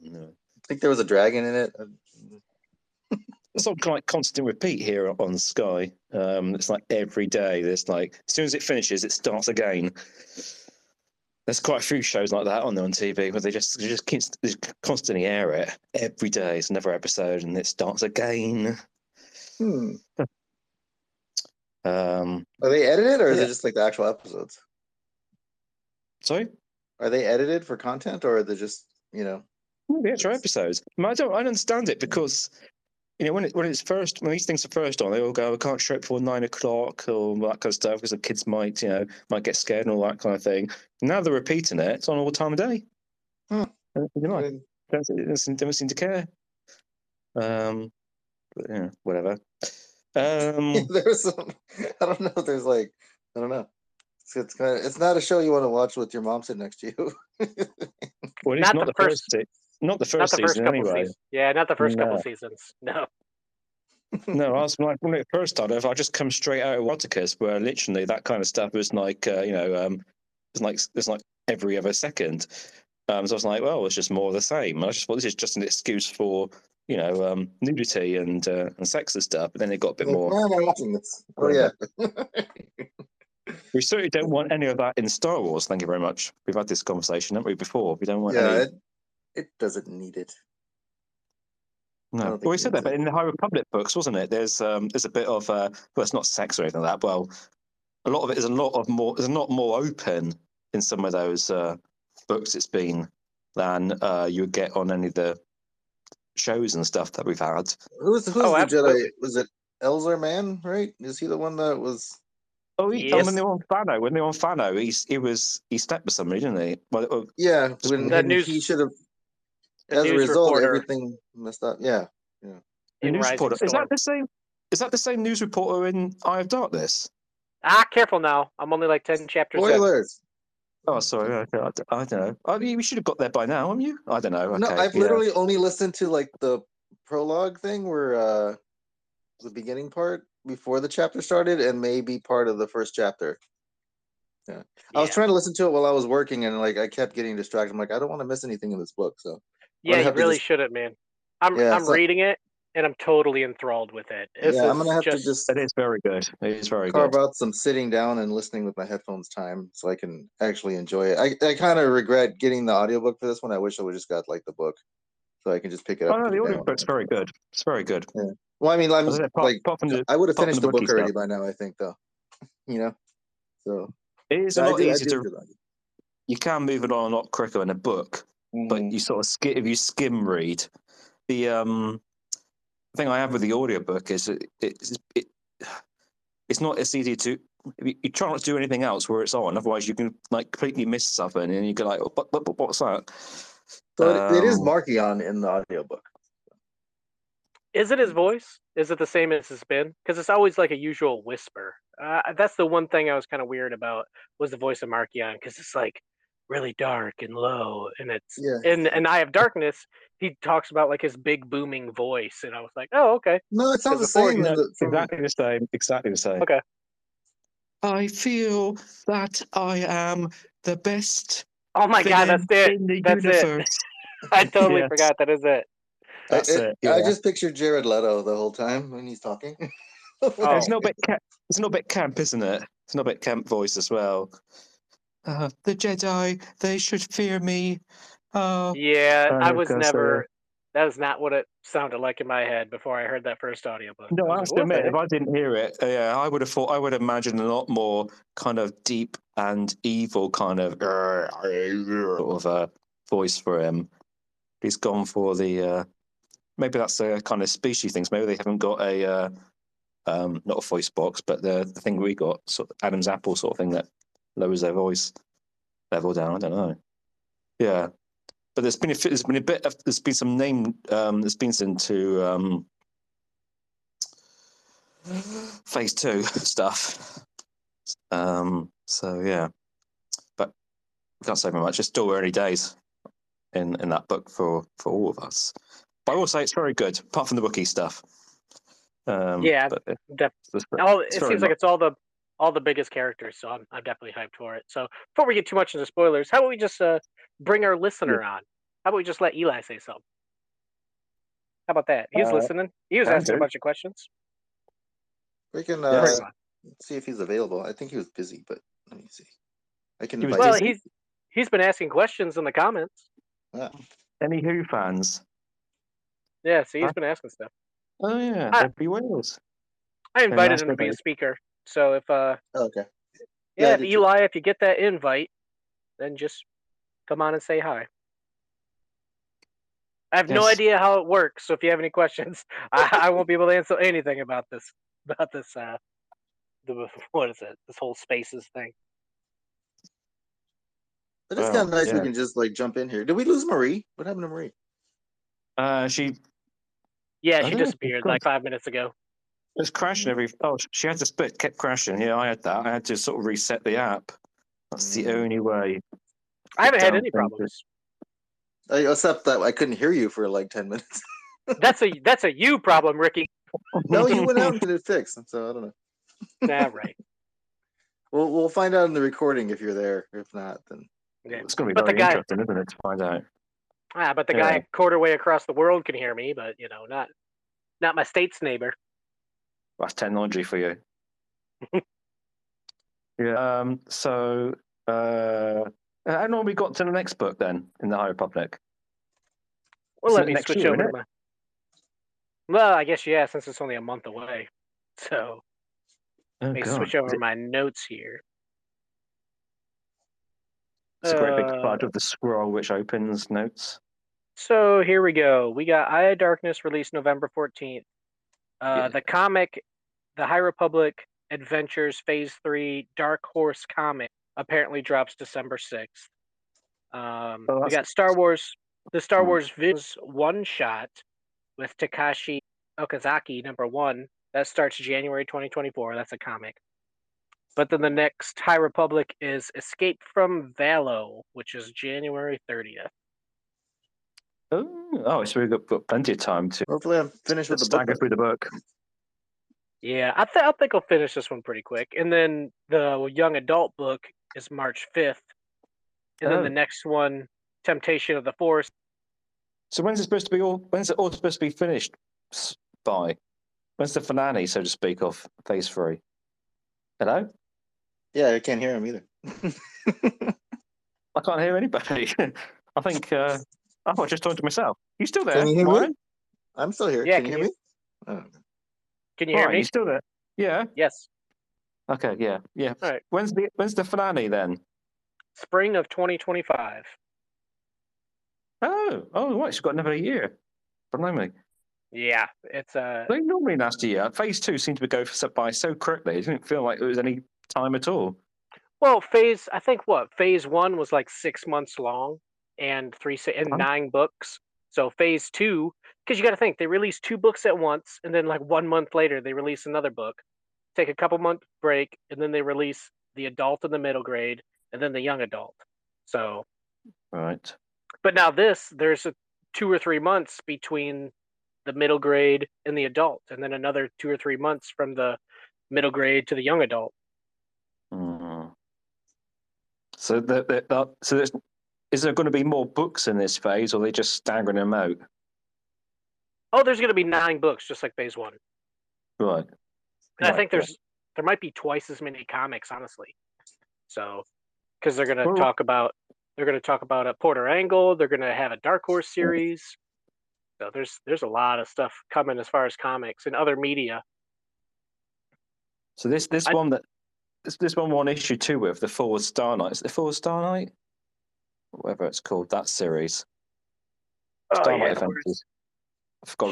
no. I think there was a dragon in it. It's not like constant repeat here on Sky. Um, it's like every day. There's like as soon as it finishes, it starts again. There's quite a few shows like that on on TV where they just they just keep, they constantly air it every day. It's another episode and it starts again. Hmm. Um, Are they edited or is Yeah. it just like the actual episodes? sorry, Are they edited for content or are they just you know? the extra episodes. I, I don't I don't understand it because you know when it when it's first when these things are first on, they all go, I can't show it before nine o'clock or that kind of stuff because the kids might you know might get scared and all that kind of thing. Now they're repeating it. It's on all the time of day. Hmm. And You know, I- don't, don't, seem- don't seem to care. Um, but, yeah, whatever. Um, there's some. I don't know. There's like I don't know. It's, it's kind of. It's not a show you want to watch with your mom sitting next to you. well, it's Not not, the the first, se- not the first, Not first the first season couple anyway. seasons. Yeah, not the first couple No. seasons. No. No, I was like when it first started, if I just come straight out of Waticus, where literally that kind of stuff was like, uh, you know, um, it's like it's like every other second. Um, so I was like, well, it's just more of the same. And I just thought this is just an excuse for, you know, um, nudity and uh, and sex and stuff. But then it got a bit Like, more. Why am I watching this? Oh yeah. We certainly don't want any of that in Star Wars. Thank you very much. We've had this conversation, haven't we, before? We don't want yeah. any. It, it doesn't need it. I No, well, we said that, needs but in the High Republic books, wasn't it? There's um, there's a bit of uh, well, it's not sex or anything like that. Well, a lot of it is a lot of more. There's a lot more open in some of those uh, books. It's been than uh, you would get on any of the shows and stuff that we've had. Who's who's Oh, the absolutely. Jedi? Was it Elzar Mann? Right? Is he the one that was? Oh, he, Yes. when they were on Fano, when they were on Fano, he's he was he slept with somebody, didn't he? Well, uh, Yeah. Just When The and news- he should have. The As a news result, reporter. everything messed up. Yeah. the in news Rising reporter is Storm. that the same? Is that the same news reporter in Eye of Darkness? Ah, careful now. I'm only like ten chapters in. Spoilers. Oh, sorry. Okay, I, d- I don't know. I mean, we should have got there by now, haven't you? I don't know. no, I've yeah. literally only listened to like the prologue thing where uh the beginning part before the chapter started and maybe part of the first chapter. Yeah. I was Yeah. trying to listen to it while I was working and like I kept getting distracted. I'm like, I don't want to miss anything in this book. So Yeah, you really just- shouldn't, man. I'm Yeah, I'm so- reading it and I'm totally enthralled with it. This yeah, I'm gonna have just, to just It is very good. It is very carve good. out some sitting down and listening with my headphones time so I can actually enjoy it. I, I kind of regret getting the audiobook for this one. I wish I would just got like the book so I can just pick it up. Oh, no, the put it audiobook's very good. It's very good. Well, I mean, I'm As I said, apart- like, apart from the- I would have finished the the book already stuff. by now. I think, though. You know, so It is a I lot easier to. do. You can move it on a lot quicker in a book, but Mhm. you sort of skim. If you skim read, the um thing I have with the audiobook is it, it's it, it's not as easy to. You, you try not to do anything else where it's on, otherwise you can like completely miss something, and you go like, oh, what, what, what's that? So it, it is Um, Marchion in the audiobook. Is it his voice? Is it the same as it's been? Because it's always like a usual whisper. Uh, that's the one thing I was kind of weird about was the voice of Marchion because it's like really dark and low, and it's Yeah. in an Eye of Darkness. He talks about like his big booming voice, and I was like, oh okay. No, it sounds the same. you the, from, Exactly the same. Exactly the same. Okay. I feel that I am the best Oh my god, that's it. in the That's it. I totally Yes. forgot that is it. That's it, it. I just pictured Jared Leto the whole time when he's talking. Oh. It's not a bit. Camp, it's not a bit camp, isn't it? It's not a bit camp voice as well. Uh, the Jedi, they should fear me. Oh, Yeah, I was gosh, never. That was not what it sounded like in my head before I heard that first audiobook. No, I I was have to like, admit, if? I didn't hear it, uh, yeah, I would have thought I would imagine a lot more kind of deep and evil kind of uh, sort of a voice for him. He's gone for the uh, maybe that's a kind of species things. Maybe they haven't got a uh, um, not a voice box, but the, the thing we got, sort of Adam's apple sort of thing that lowers their voice level down. I don't know. Yeah, but there's been a, there's been a bit of there's been some name um, there's been some to um, phase two stuff. Um, so yeah, but can't say very much. It's still early days in in that book for for all of us. But I will say it's very good, apart from the Wookiee stuff. Um, Yeah, Def- it's- all, it seems like mu- it's all the all the biggest characters, so I'm I'm definitely hyped for it. So before we get too much into spoilers, how about we just uh, bring our listener on? How about we just let Eli say something? How about that? He was Uh, listening. He was can asking a bunch of questions. We can uh, Bring him on. see if he's available. I think he was busy, but let me see. I can He was invite Well, him. he's he's been asking questions in the comments. Yeah. any Who fans? Yeah, see, he's Huh? been asking stuff. Oh yeah, Ah. Debbie Wales. I invited him to be a speaker. So if uh Oh, okay. yeah, Yeah, I if did too. Eli, if you get that invite, then just come on and say hi. I have no idea how it works, so if you have any questions, I, I won't be able to answer anything about this about this uh the what is it? This whole spaces thing. But it's Well, kind of nice yeah. we can just like jump in here. Did we lose Marie? What happened to Marie? Uh, she Yeah, she disappeared like five minutes ago. Was crashing every. Oh, she had to split, kept crashing. Yeah, I had that. I had to sort of reset the app. That's the Mm. only way. I haven't had any problems. Uh, except that I couldn't hear you for like ten minutes. That's a that's a you problem, Ricky. no, you went out and get it fixed. So I don't know. Nah, right. We'll we'll find out in the recording if you're there. If not, then Yeah. It's going to be But very guy- interesting, isn't it, to find out? Ah, but the Yeah. guy a quarter way across the world can hear me, but you know, not not my state's neighbor. That's technology for you. yeah. Um. So, uh, how long we got to the next book then in the High Republic? Well, Is let me next switch year, over to isn't my. Well, I guess yeah, since it's only a month away. So Oh, let me God. switch over my notes here. It's a great big Uh, part of the scroll which opens notes. So here we go. We got Eye of Darkness released November 14th. Uh, Yeah. The comic, The High Republic Adventures Phase 3 Dark Horse comic apparently drops December 6th. Um, Oh, we got Star Wars, the Star Hmm. Wars Visions one shot with Takashi Okazaki, number one. That starts January 2024. That's a comic. But then the next High Republic is Escape from Valo, which is January 30th. Oh, oh, so we've got, got plenty of time to hopefully I'm finished with the book. stagger through the book. Yeah, I, th- I think I'll finish this one pretty quick. And then the young adult book is March 5th. And then Oh. the next one, Temptation of the Force. So when's it supposed to be all? When's it all supposed to be finished by? When's the finale, so to speak, of Phase Three? Hello, Yeah, I can't hear him either. I can't hear anybody. I think uh, I was just talking to myself. You still there? Can you hear me? I'm still here. Yeah, can you hear you- me? Oh, Can you hear Ryan, me? you still there? Yeah. Yes. Okay. Yeah. Yeah. All right. When's the When's the finale then? Spring of 2025. Oh, oh, right. It's got another year. Blimey. Yeah, it's uh They normally last a year. Phase two seemed to go for, by so quickly. It didn't feel like it was any time at all. well, phase I think what? Phase 1 was like 6 months long and 3 se- and 9 books. So phase 2 cuz you got to think they release two books at once and then like 1 month later they release another book. Take a couple month break and then they release the adult and the middle grade and then the young adult. So, Right. but now this there's a 2 or 3 months between the middle grade and the adult and then another 2 or 3 months from the middle grade to the young adult. Mm. So, the, the, the, so there's, is there going to be more books in this phase, or are they just staggering them out? Oh, there's going to be 9 books just like phase 1. Right. And I think there's there might be twice as many comics, honestly. So, because they're gonna talk about they're gonna talk about a Porter Engle. They're gonna have a Dark Horse series. So there's there's a lot of stuff coming as far as comics and other media. So this this I- one that this this one one issue two with the Four Star Knight. Is the Four Star Knight? Whatever it's called, that series. Oh, Starlight yeah, Adventures. I forgot what it's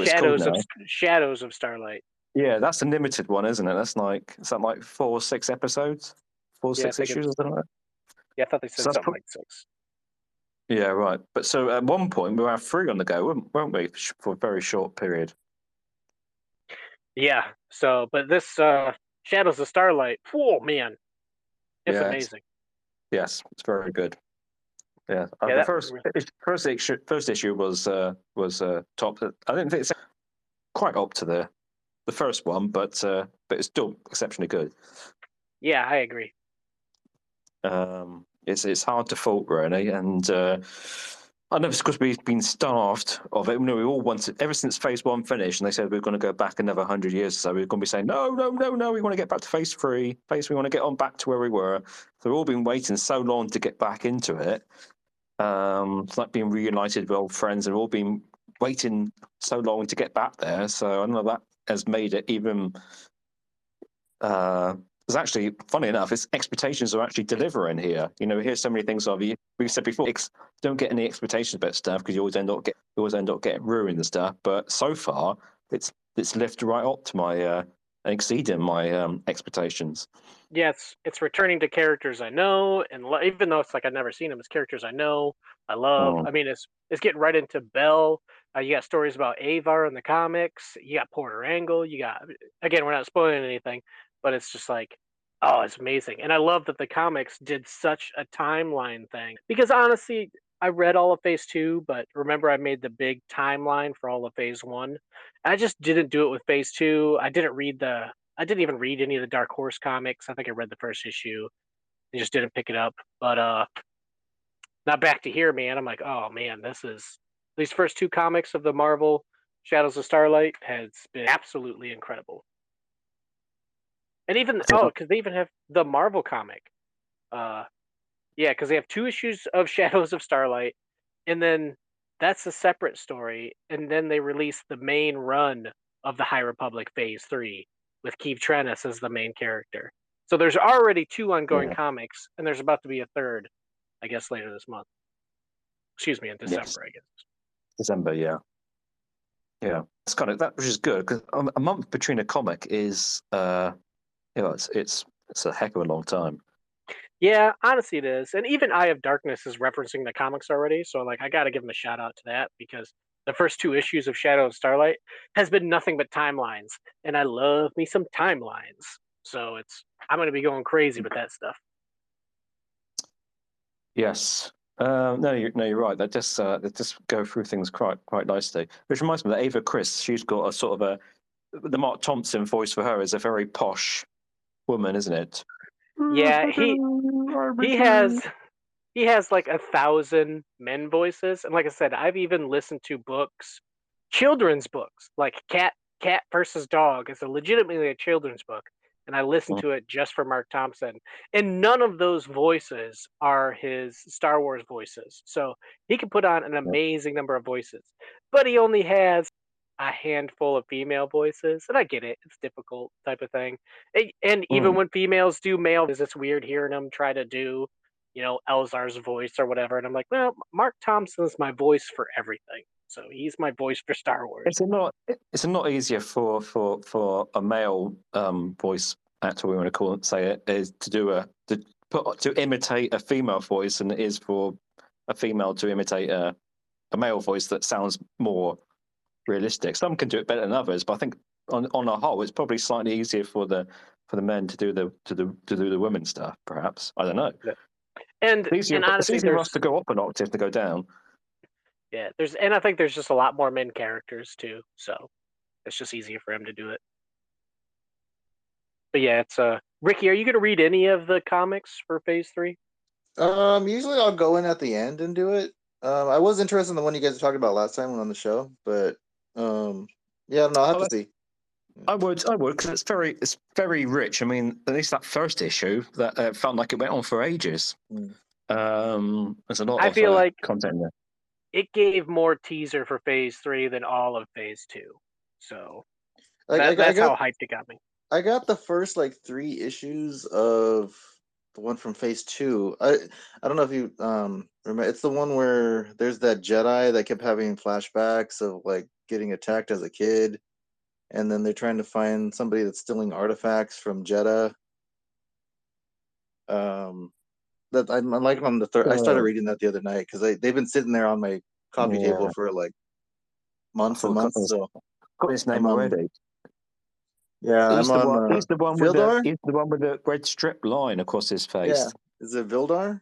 Shadows of. Shadows of Starlight. Yeah, that's a limited one, isn't it? That's like is that like four or six episodes? Four or Yeah, six issues or something like? Yeah, I thought they said So something pro- like six. Yeah, right. But so at one point we were three on the go, weren't, weren't we, for a very short period? Yeah. So, but this uh Shadows of Starlight, oh man, it's Yeah, it's- amazing. Yes, it's very good. Yeah, uh, Yeah, the first first issue first issue was uh, was uh, top. I didn't think it's quite up to the the first one, but uh, but it's still exceptionally good. Yeah, I agree. Um, it's it's hard to fault really, and uh, I know it's because we've been starved of it. You know, we all wanted ever since Phase One finished, and they said we are going to go back another hundred years or so. We are going to be saying no, no, no, no. We want to get back to Phase Three. Phase we want to get on back to where we were. So we've all been waiting so long to get back into it. Um, it's like being reunited with old friends, we've all been waiting so long to get back there. So I don't know that has made it even. Uh, it's actually funny enough. Its expectations are actually delivering here. You know, here's so many things of you. We've said before, ex- don't get any expectations about stuff because you always end up get you always end up getting ruined and stuff. But so far, it's it's lived right up to my uh, exceeding my um, expectations. Yeah, it's it's returning to characters I know, and lo- even though it's like I've never seen them, it's characters I know, I love. Oh. I mean, it's it's getting right into Bell. Uh, you got stories about Avar in the comics. You got Porter Engle. You got again, we're not spoiling anything, but it's just like, oh, it's amazing. And I love that the comics did such a timeline thing because honestly, I read all of Phase Two, but remember I made the big timeline for all of Phase One. I just didn't do it with Phase Two. I didn't read the I didn't even read any of the Dark Horse comics. I think I read the first issue. I just didn't pick it up. But uh now back to here, man. I'm like, oh man, this is these first two comics of the Marvel Shadows of Starlight has been absolutely incredible. And even oh, because they even have the Marvel comic. Uh yeah, because they have two issues of Shadows of Starlight, and then that's a separate story, and then they release the main run of the High Republic Phase Three with Keeve Trennis as the main character. So there's already two ongoing Yeah. comics, and there's about to be a third, I guess, later this month. Excuse me, in December, Yes. I guess. December, yeah, yeah. It's kind of that, which is good because a month between a comic is, uh, you know, it's it's it's a heck of a long time. Yeah, honestly, it is. And even Eye of Darkness is referencing the comics already. So, like, I got to give them a shout out to that because the first two issues of Shadow of Starlight has been nothing but timelines. And I love me some timelines. So, it's, I'm going to be going crazy with that stuff. Yes. Um, no, you're, no, you're right. They just uh, they just go through things quite quite nicely. Which reminds me that Avar Kriss, she's got a sort of a the Marc Thompson voice for her is a very posh woman, isn't it? Yeah, he he has he has like a thousand men voices and like i said i've even listened to books children's books like cat cat versus dog is a legitimately a children's book and i listened Mm. to it just for marc thompson and none of those voices are his star wars voices so he can put on an amazing number of voices but he only has a handful of female voices and i get it it's difficult type of thing and, and even Mm. when females do male it's weird hearing them try to do you know, Elzar's voice or whatever. And I'm like, well, Marc Thompson's my voice for everything. So he's my voice for Star Wars. It's a lot. It's a lot easier for for for a male um, voice actor, we want to call it, say it, is to do a to put to imitate a female voice than it is for a female to imitate a a male voice that sounds more realistic. Some can do it better than others, but I think on on a whole, it's probably slightly easier for the for the men to do the to do to do the women stuff. Perhaps I don't know. And, It's easier, and it's easier for us to go up an octave to go down. yeah, there's, and I think there's just a lot more men characters too. So it's just easier for him to do it. But yeah, it's uh, Ricky, are you going to read any of the comics for Phase Three? Um, usually I'll go in at the end and do it. Um, I was interested in the one you guys were talking about last time on the show, but um, yeah, no, I'll have Oh, to see. I would, I would, because it's very, it's very rich. I mean, at least that first issue, that uh, felt like it went on for ages. Mm. Um, there's a lot. I of, feel uh, like- content in there. It gave more teaser for phase three than all of phase two. So Like, that, I, I got how hyped it got me. I got the first like three issues of the one from Phase Two. I I don't know if you um remember. It's the one where there's that Jedi that kept having flashbacks of like getting attacked as a kid, and then they're trying to find somebody that's stealing artifacts from Jedha. Um, that I'm, I'm like on the third. I started Oh. reading that the other night because they they've been sitting there on my coffee Yeah. table for like months and months. So Got his name I'm on- already. yeah, he's, I'm the on. one, uh, he's the one with the, he's the one with the red strip line across his face. Yeah. Is it Vildar?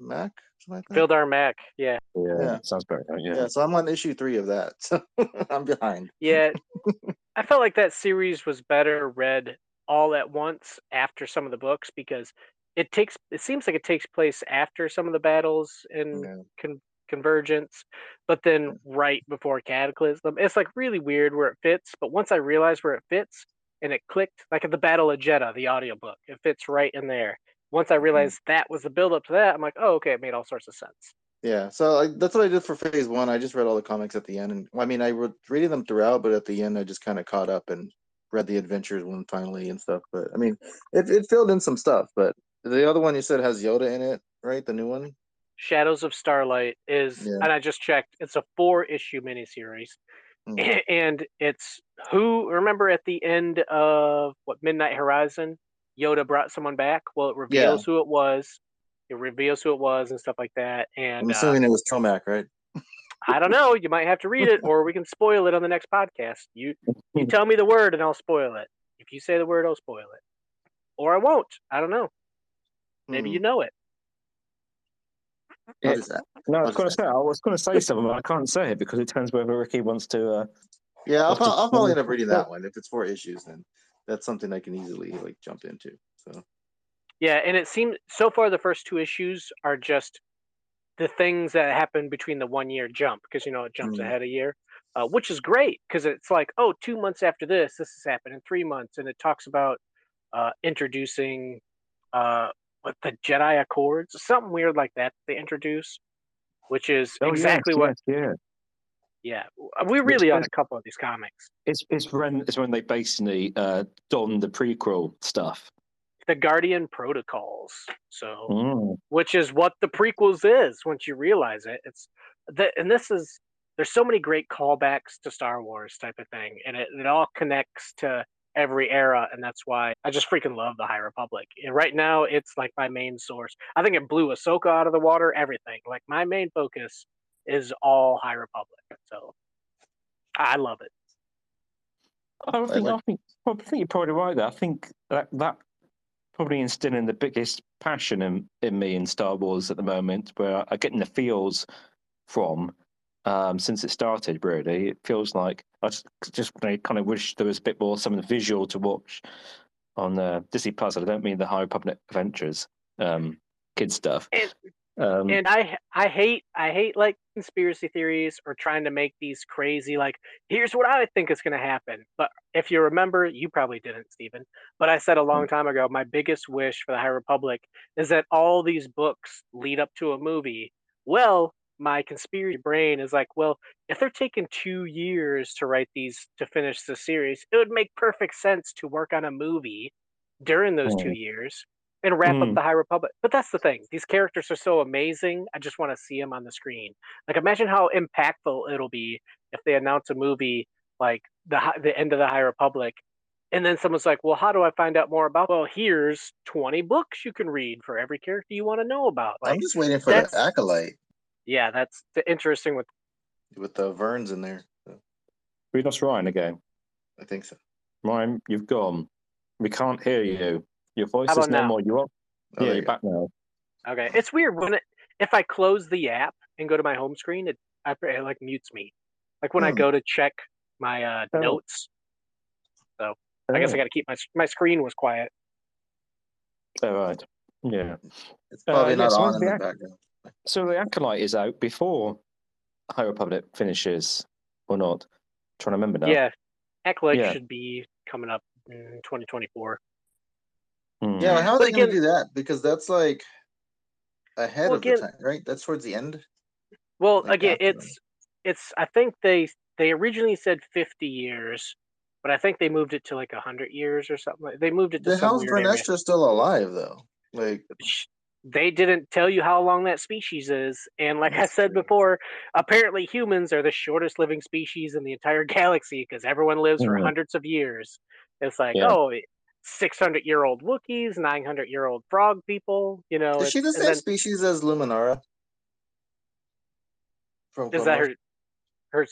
Maac? Something like that? Vildar Maac, yeah. Yeah, Yeah. sounds better. Yeah. Yeah. so I'm on issue three of that. So I'm behind. Yeah. I felt like that series was better read all at once after some of the books because it takes it seems like it takes place after some of the battles in Yeah. con- convergence but then right before cataclysm it's like really weird where it fits but once i realized where it fits and it clicked like at the battle of jedha the audiobook it fits right in there once i realized that was the build up to that i'm like oh okay it made all sorts of sense Yeah. So I, that's what I did for phase one. I just read all the comics at the end, and I mean, I was reading them throughout, but at the end, I just kind of caught up and read the adventures one finally and stuff. But I mean, it it filled in some stuff. But the other one you said has Yoda in it, right? The new one. shadows of starlight is Yeah. and i just checked it's a four issue miniseries Mm. and it's who remember at the end of what midnight horizon yoda brought someone back. Well it reveals who it was. It reveals who it was and stuff like that. And I'm and uh, assuming it was Tomac, right? i don't know. You might have to read it or we can spoil it on the next podcast. You you tell me the word and i'll spoil it. If you say the word i'll spoil it. Or i won't. I don't know. Maybe Hmm. you know it. I'll Yeah. No, I was going to say I was going to say something, but I can't say it because it depends whether Ricky wants to. Uh, yeah, I'll, I'll I'll probably end up reading that one. If it's four issues. Then that's something I can easily like jump into. So Yeah, and it seems so far the first two issues are just the things that happen between the one year jump because you know it jumps Mm. ahead a year, uh, which is great because it's like oh two months after this this has happened in three months and it talks about uh, introducing uh, what the Jedi Accords something weird like that they introduce, which is oh, yes, exactly what yes, yeah. Yeah we really on a couple of these comics. It's it's when it's when they basically uh, don the prequel stuff. The Guardian Protocols, so Mm. which is what the prequels is once you realize it it's that and this is there's so many great callbacks to star wars type of thing and it, it all connects to every era and that's why i just freaking love the high republic and right now it's like my main source i think it blew ahsoka out of the water everything like my main focus is all high republic so i love it I don't think I think well, I think you're probably right there. I think that that probably instilling the biggest passion in, in me in Star Wars at the moment, where I'm getting the feels from um, since it started. Really, it feels like I just just I kind of wish there was a bit more something visual to watch on uh, Disney Plus. I don't mean the High Republic Adventures um, kid stuff. And- Um, and I I hate I hate like conspiracy theories or trying to make these crazy like here's what I think is going to happen. But if you remember, you probably didn't, Stephen. But I said a long time ago, my biggest wish for the High Republic is that all these books lead up to a movie. Well, my conspiracy brain is like, well, if they're taking two years to write these to finish the series, it would make perfect sense to work on a movie during those two years and wrap up Mm. the High Republic. But that's the thing; these characters are so amazing. I just want to see them on the screen. Like, imagine how impactful it'll be if they announce a movie like the the end of the High Republic, and then someone's like, "Well, how do I find out more about?" Well, here's twenty books you can read for every character you want to know about. Like, I'm just waiting for the acolyte yeah, that's the interesting with with the Verns in there. So we lost Ryan again. I think so. Ryan, you've gone. We can't hear you. Your voice How is about no now? more. You're up. Oh, yeah, there you're go. back now. Okay, it's weird when it, if I close the app and go to my home screen, it, I, it like mutes me. Like when I Hmm. go to check my uh, Oh. notes. So I guess I got to keep my my screen was quiet. All right. Yeah. It's probably yeah, not so on when's in the the ac- background. So the acolyte is out before High Republic finishes, or not? trying to remember now. Yeah, Acolyte Yeah. should be coming up in 2024. Hmm. Yeah, how are But they going again- to do that? Because that's like ahead Well, of the again- time, right? That's towards the end. Well, Like again, after them. it's it's. I think they they originally said 50 years, but I think they moved it to like 100 years or something. like- They moved it to The some hell's weird area. Vernestra still alive though? Like, Sh- They didn't tell you how long that species is, and like I That's said true. before, apparently humans are the shortest living species in the entire galaxy because everyone lives for Mhm. hundreds of years. It's like, Yeah. oh, 600 year old Wookiees, 900 year old frog people. You know, is she the same then- species as Luminara? From Is Clone that Wars? her? Her?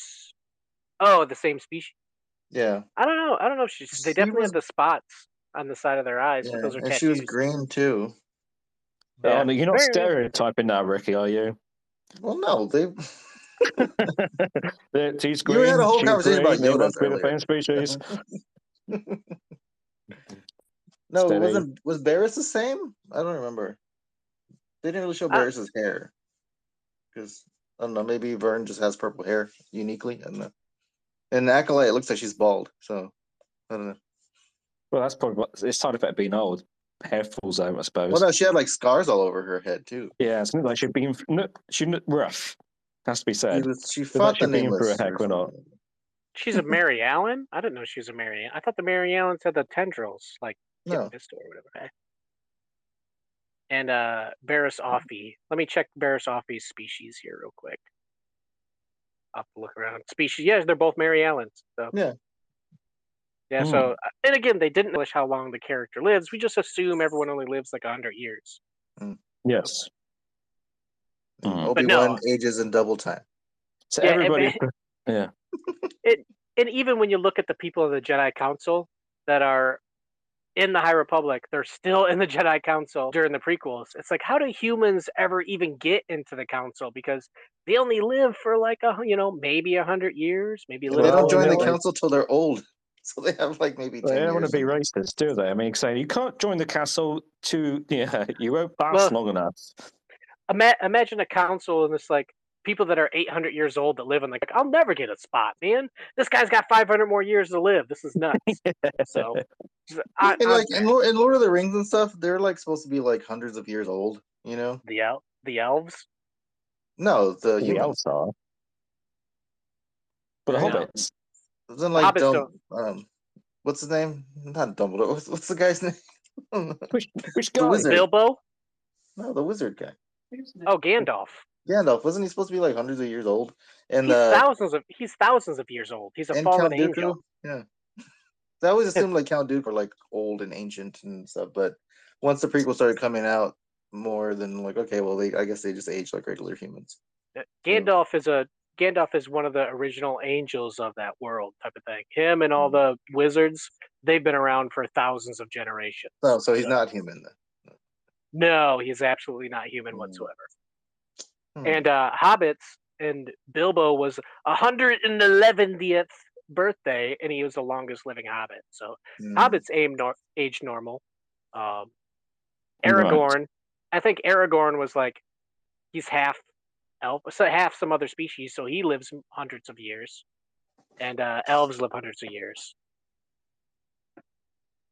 Oh, the same species. Yeah, I don't know. I don't know if she's. They She definitely was- have the spots on the side of their eyes, yeah. those are and tattoos. she was green too. Oh, Yeah. no, you're not stereotyping now, Ricky, are you? Well, no, they. That he's You had a whole she's conversation about green, they Yodas must be the same species. no, Steady. it wasn't. Was Barris the same? I don't remember. They didn't really show Barris's hair because I don't know. Maybe Vern just has purple hair uniquely. I don't know. And Acolyte, it looks like she's bald. So I don't know. Well, that's probably what it's side effect of being old. Hair falls out, I suppose. Well, no, she had like scars all over her head too. yeah, it's not like she'd been no, she rough. Has to be She, said. was, she like fought the she'd nameless. a heck or not. She's a Mirialan. I didn't know she was a Mary. I thought the Mirialans had the tendrils, like Kit No, Fisto or whatever. Okay. And uh, Barris Offee. Let me check Barris Offee's species here real quick. I'll have to look around. Species. Yes, they're both Mirialans. So. Yeah. Yeah. Hmm. So, and again, they didn't know how long the character lives. We just assume everyone only lives like hundred years. Yes. Mm. Obi no. Wan ages in double time. So Yeah, and- everybody, yeah, and even when you look at the people of the Jedi Council that are in the High Republic, they're still in the Jedi Council during the prequels. It's like, how do humans ever even get into the Council? Because they only live for like a, you know, maybe a hundred years, maybe a They don't join the like- council till they're old, so they have like maybe ten they don't want to be racist, do they? I mean, saying you can't join the council to yeah, you won't last Well- long enough. Ima- imagine a council and it's like people that are 800 years old that live in like, I'll never get a spot, man. This guy's got 500 more years to live. This is nuts. so, I, And I- like in Lord, in Lord of the Rings and stuff, they're like supposed to be like hundreds of years old. You know? the el- the elves. No, the the humans. elves are, but the No. hobbits. Then like Hobbits Dum- um, what's his name? Not Dumbledore. What's, what's the guy's name? Which which The guy? wizard. Bilbo. no, the wizard guy. Oh, Gandalf. Gandalf wasn't he supposed to be like hundreds of years old? And he's uh, thousands of he's thousands of years old. He's a fallen angel. Yeah. So I always assumed like Count Dooku were like old and ancient and stuff, but once the prequel started coming out more than like okay, well they I guess they just age like regular humans. Uh, Gandalf is a Gandalf is one of the original angels of that world type of thing. Him and all the wizards, they've been around for thousands of generations. Oh, so he's So- not human then. No, he's absolutely not human Hmm. whatsoever. Hmm. And uh Hobbits and Bilbo was 111th birthday, and he was the longest living Hobbit. So Hmm. Hobbits aim nor- age normal. Um, Right. Aragorn, I think Aragorn was like he's half elf, so half some other species, so he lives hundreds of years, and uh, elves live hundreds of years.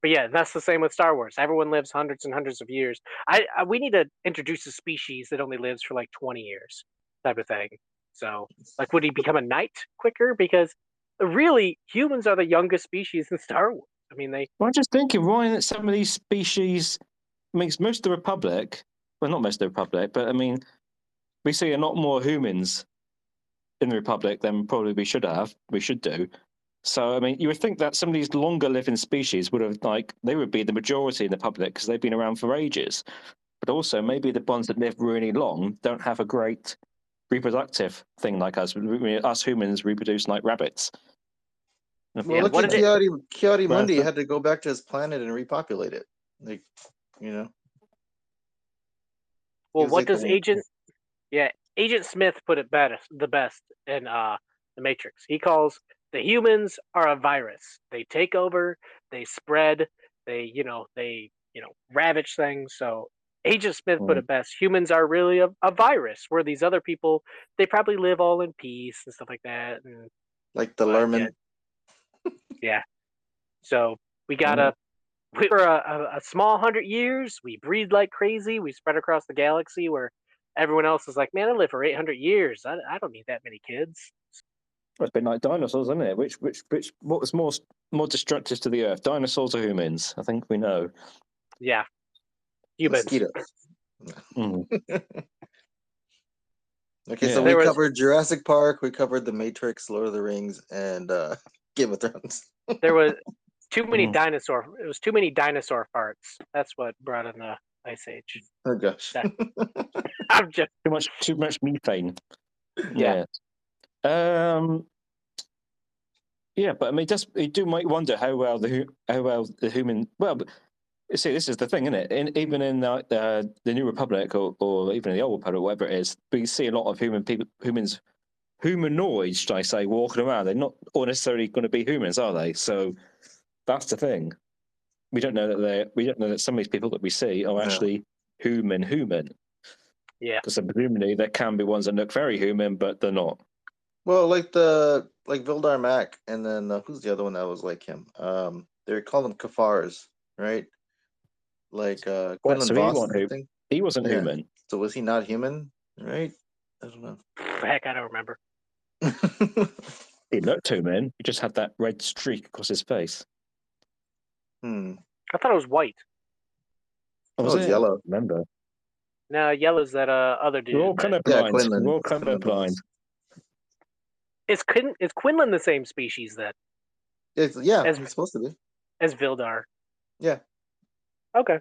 But yeah, that's the same with Star Wars. Everyone lives hundreds and hundreds of years. I, I we need to introduce a species that only lives for like twenty years, type of thing. So, like, would he become a knight quicker? Because really, humans are the youngest species in Star Wars. I mean, they Well, I'm just thinking, why that some of these species makes most of the Republic, well, not most of the Republic, but I mean, we see a lot more humans in the Republic than probably we should have, we should do. So, I mean, you would think that some of these longer living species would have, like, they would be the majority in the public because they've been around for ages. But also, maybe the ones that live really long don't have a great reproductive thing like us. Us humans reproduce like rabbits. Well, Yeah, look what at did it- Kiari Kiari Mundi had to go back to his planet and repopulate it. Like, you know. Well, what like the does one- Agent? Yeah, Agent Smith put it best, the best in uh the Matrix. He calls the humans are a virus. They take over, they spread, they you know they you know ravage things. So Agent Smith put Mm. it best. Humans are really a, a virus. Where these other people, they probably live all in peace and stuff like that. And Like the Lerman. yeah. So we got a we were a, a, a small hundred years. We breed like crazy. We spread across the galaxy where everyone else is like, man, I live for eight hundred years. I, I don't need that many kids. It's been like dinosaurs, isn't it? Which, which, which? What was more more destructive to the Earth, dinosaurs or humans? I think we know. Yeah, humans. Mosquitoes. Mm. Okay, Yeah. so we was- covered Jurassic Park, we covered The Matrix, Lord of the Rings, and uh, Game of Thrones. There was too many Mm. dinosaur. It was too many dinosaur farts. That's what brought in the ice age. Oh gosh. That- I'm just Too much, too much methane. Yeah. Yeah. Um. Yeah, but I mean, just you do might wonder how well the how well the human. Well, but, see, this is the thing, isn't it? In, even in the, uh, the New Republic or, or even in the Old Republic, whatever it is, we see a lot of human people, humans, humanoids, should I say, walking around. They're not all necessarily going to be humans, are they? So that's the thing. We don't know that they. We don't know that some of these people that we see are No. actually human, human. yeah. Because presumably there can be ones that look very human, but they're not. Well, like the like Vildar Maac, and then uh, who's the other one that was like him? Um, they call them Kiffars, right? Like uh, What, Quinlan so he wasn't I think. He wasn't Yeah. human. So was he not human? Right? I don't know. Heck, I don't remember. He looked human. He just had that red streak across his face. hmm. I thought it was white. Oh, it's yellow. Remember? No, yellow's that uh, other dude. We're all but- kind of Yeah, blind. Quinlan. We're all kind Quinlan of blind. Vos. Is Quin- is Quinlan the same species then It's, yeah, As- it's supposed to be. as Vildar? Yeah. Okay.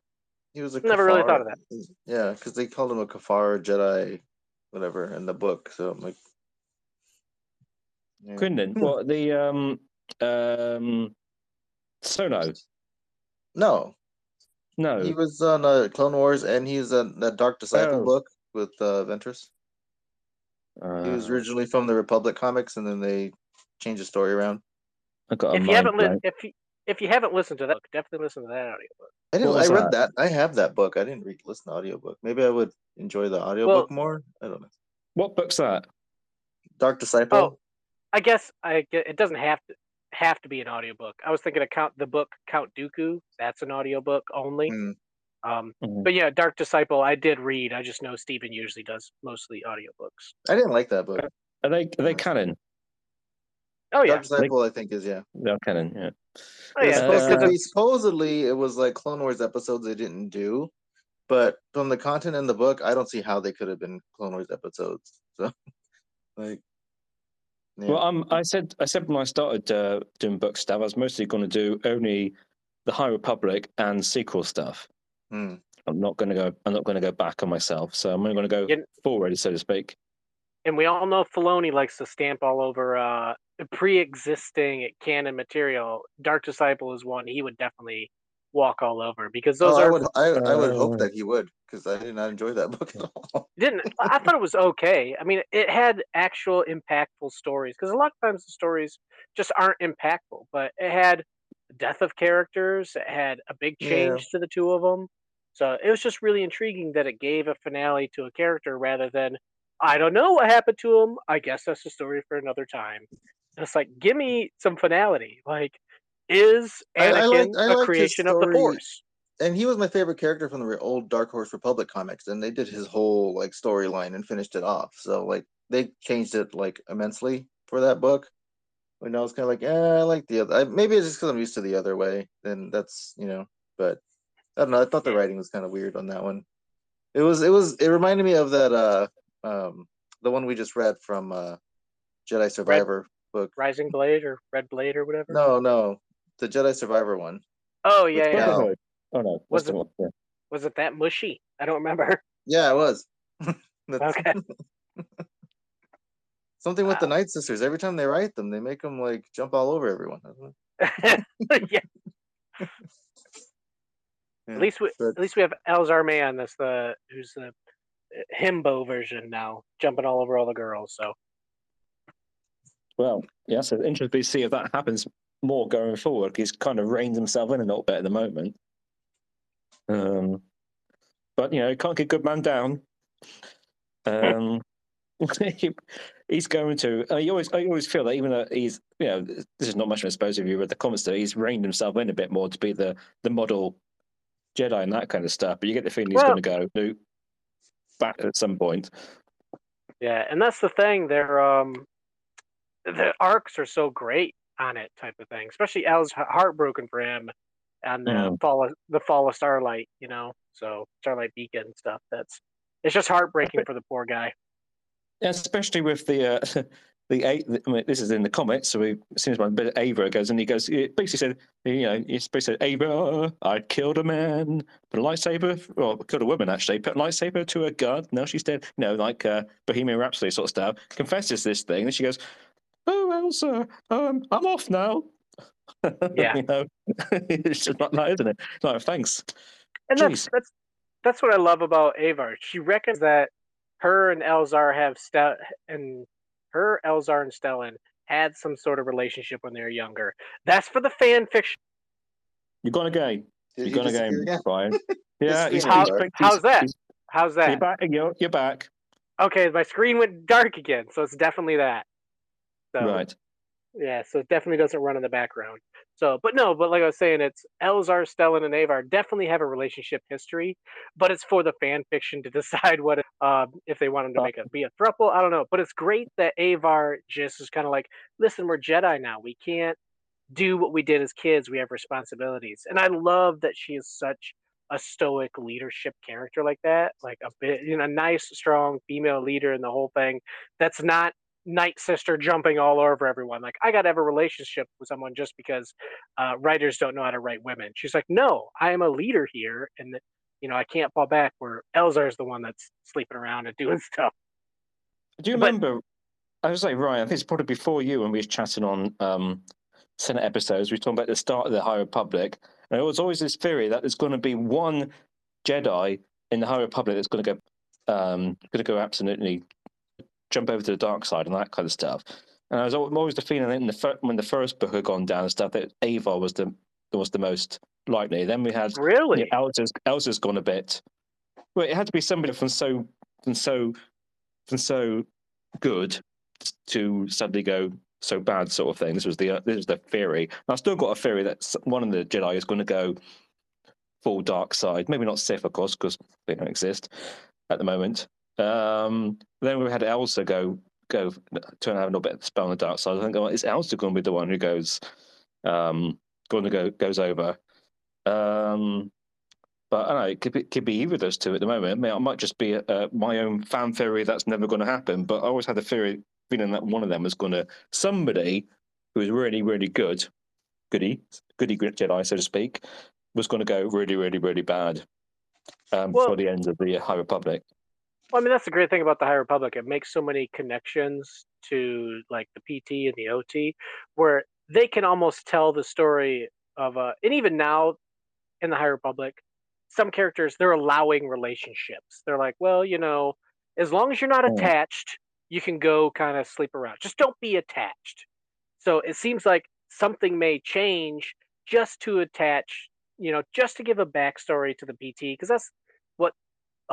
He was a Never really thought of that. Yeah, because they called him a Kiffar Jedi, whatever, in the book. So I'm like, yeah. Quinlan, Hmm. what the um um Solo? No, No, he was on uh, Clone Wars, and he's on the Dark Disciple Oh. book with uh, Ventress. Uh, He was originally from the Republic comics, and then they changed the story around. I got a If you haven't li- blank. if you if you haven't listened to that book, definitely listen to that audiobook. I didn't. I read that? I have that book. I didn't read listen to audiobook. Maybe I would enjoy the audiobook more. I don't know. What book's that? Dark Disciple. Oh. I guess I ge- it doesn't have to have to be an audiobook. I was thinking of count the book Count Dooku. That's an audiobook only. Hmm. Um, Mhm. but yeah, Dark Disciple. I did read. I just know Steven usually does mostly audiobooks. I didn't like that book. Are they are they canon? Oh yeah, Dark Disciple, I think, is yeah. They're canon. Yeah. oh yeah. supposed Uh, be supposedly it was like Clone Wars episodes they didn't do, but from the content in the book, I don't see how they could have been Clone Wars episodes. So, like, yeah. Well, um, I said I said when I started uh, doing book stuff, I was mostly going to do only the High Republic and sequel stuff. Hmm. I'm not going to go. I'm not going to go back on myself. So I'm only going to go You- forward, so to speak. and we all know Filoni likes to stamp all over uh, pre-existing canon material. Dark Disciple is one he would definitely walk all over because those Oh, I are would, I, I would Uh, hope that he would, because I did not enjoy that book at all. didn't I thought it was okay. I mean, it had actual impactful stories because a lot of times the stories just aren't impactful, but it had death of characters. It had a big Yeah. change to the two of them. So it was just really intriguing that it gave a finale to a character rather than I don't know what happened to him. I guess that's a story for another time. And it's like, give me some finality. Like, is I- I Anakin liked- I liked a creation of the. Force? and he was my favorite character from the old Dark Horse Republic comics, and they did his whole like storyline and finished it off. So like they changed it like immensely for that book. When I was kind of like, eh, I like the other. I, maybe it's just because I'm used to the other way. Then that's you know, but I don't know. I thought the writing was kind of weird on that one. It was. It was. It reminded me of that. Uh, um, the one we just read from uh, Jedi Survivor book. Rising Blade or Red Blade or whatever? No, no, the Jedi Survivor one. Oh, yeah, yeah. Cal. Oh no, Was it- Yeah. Was it that mushy? I don't remember. Yeah, it was. That's- Okay. Something with the Wow. Night Sisters. Every time they write them, they make them like jump all over everyone. I don't know. yeah. Yeah, At least we but- at least we have Elzar Mann. That's the who's the uh, himbo version now, jumping all over all the girls. So Well, yeah, so interesting to see if that happens more going forward. He's kind of reined himself in a little bit at the moment. Um, but you know, he can't get good man down. Um, he's going to. I always, I always feel that even though he's, you know, this is not much of a spoiler if you read the comments. Though he's reined himself in a bit more to be the the model Jedi and that kind of stuff. But you get the feeling he's Well- going to go back at some point. Yeah, and that's the thing. They're um, the arcs are so great on it, type of thing. Especially Al's heartbroken for him, and the Mhm. fall of the fall of Starlight. You know, so Starlight Beacon and stuff. That's it's just heartbreaking for the poor guy. Yeah, especially with the uh, the eight. I mean, this is in the comics, so we, as soon as one bit Ava goes and he goes, it basically said, you know, he basically said, Ava, I killed a man, put a lightsaber, or killed a woman actually, put a lightsaber to her gun. Now she's dead. You know, like uh, Bohemian Rhapsody sort of stuff. Confesses this thing, and she goes, Oh, Elsa, um, I'm off now. Yeah. you know, it's just like that, isn't it? Like, thanks. And that's Jeez. that's that's what I love about Avar. She reckons that her and Elzar have Stel and her Elzar and Stellan had some sort of relationship when they were younger. That's for the fan fiction. You're gone again. Did You're he gone disappear again, again? Brian. Yeah, he's, How- he's, he's, how's that? he's- How's You're that? back. You're, you're back. Okay, my screen went dark again, so it's definitely that. So Right. yeah, so it definitely doesn't run in the background. So, but no, but like I was saying, it's Elzar, Stellan, and Avar definitely have a relationship history, but it's for the fan fiction to decide what uh, if they want them to make it be a throuple. I don't know, but it's great that Avar just is kind of like, listen, we're Jedi now. We can't do what we did as kids. We have responsibilities, and I love that she is such a stoic leadership character like that, like a bit, you know, a nice, strong female leader in the whole thing. That's not night sister jumping all over everyone. Like I got to have a relationship with someone just because uh, writers don't know how to write women. She's like, no, I am a leader here, and you know I can't fall back. Where Elzar is the one that's sleeping around and doing stuff. Do you But- remember? I was like, Ryan, I think it's probably before you when we was chatting on um, Senate episodes. We were talking about the start of the High Republic. And there was always this theory that there's going to be one Jedi in the High Republic that's going to go, um, going to go absolutely jump over to the dark side and that kind of stuff. And I was always the feeling that in the fir- when the first book had gone down and stuff that Avar was the was the most likely. Then we had Really? yeah, Elsa's Elsa's gone a bit. Well, it had to be somebody from so from so from so good to suddenly go so bad, sort of thing. This was the uh, this was the theory. And I've still got a theory that one of the Jedi is going to go full dark side. Maybe not Sith, of course, because they don't exist at the moment. Um, then we had Elsa go go turn out a little bit of the spell on the dark side. I think oh, is Elsa going to be the one who goes um, going to go goes over? Um, but I don't know, it could be, could be either of those two at the moment. I mean, it might just be uh, my own fan theory that's never going to happen. But I always had the theory, feeling that one of them was going to somebody who was really, really good, goody, goody Jedi, so to speak, was going to go really, really, really bad um, Well- before the end of the High Republic. Well, I mean, that's the great thing about the High Republic. It makes so many connections to like the PT and the OT, where they can almost tell the story of uh, and even now in the High Republic, some characters they're allowing relationships. They're like, well, you know, as long as you're not Mm. attached, you can go kind of sleep around. Just don't be attached. So it seems like something may change just to attach, you know, just to give a backstory to the PT, because that's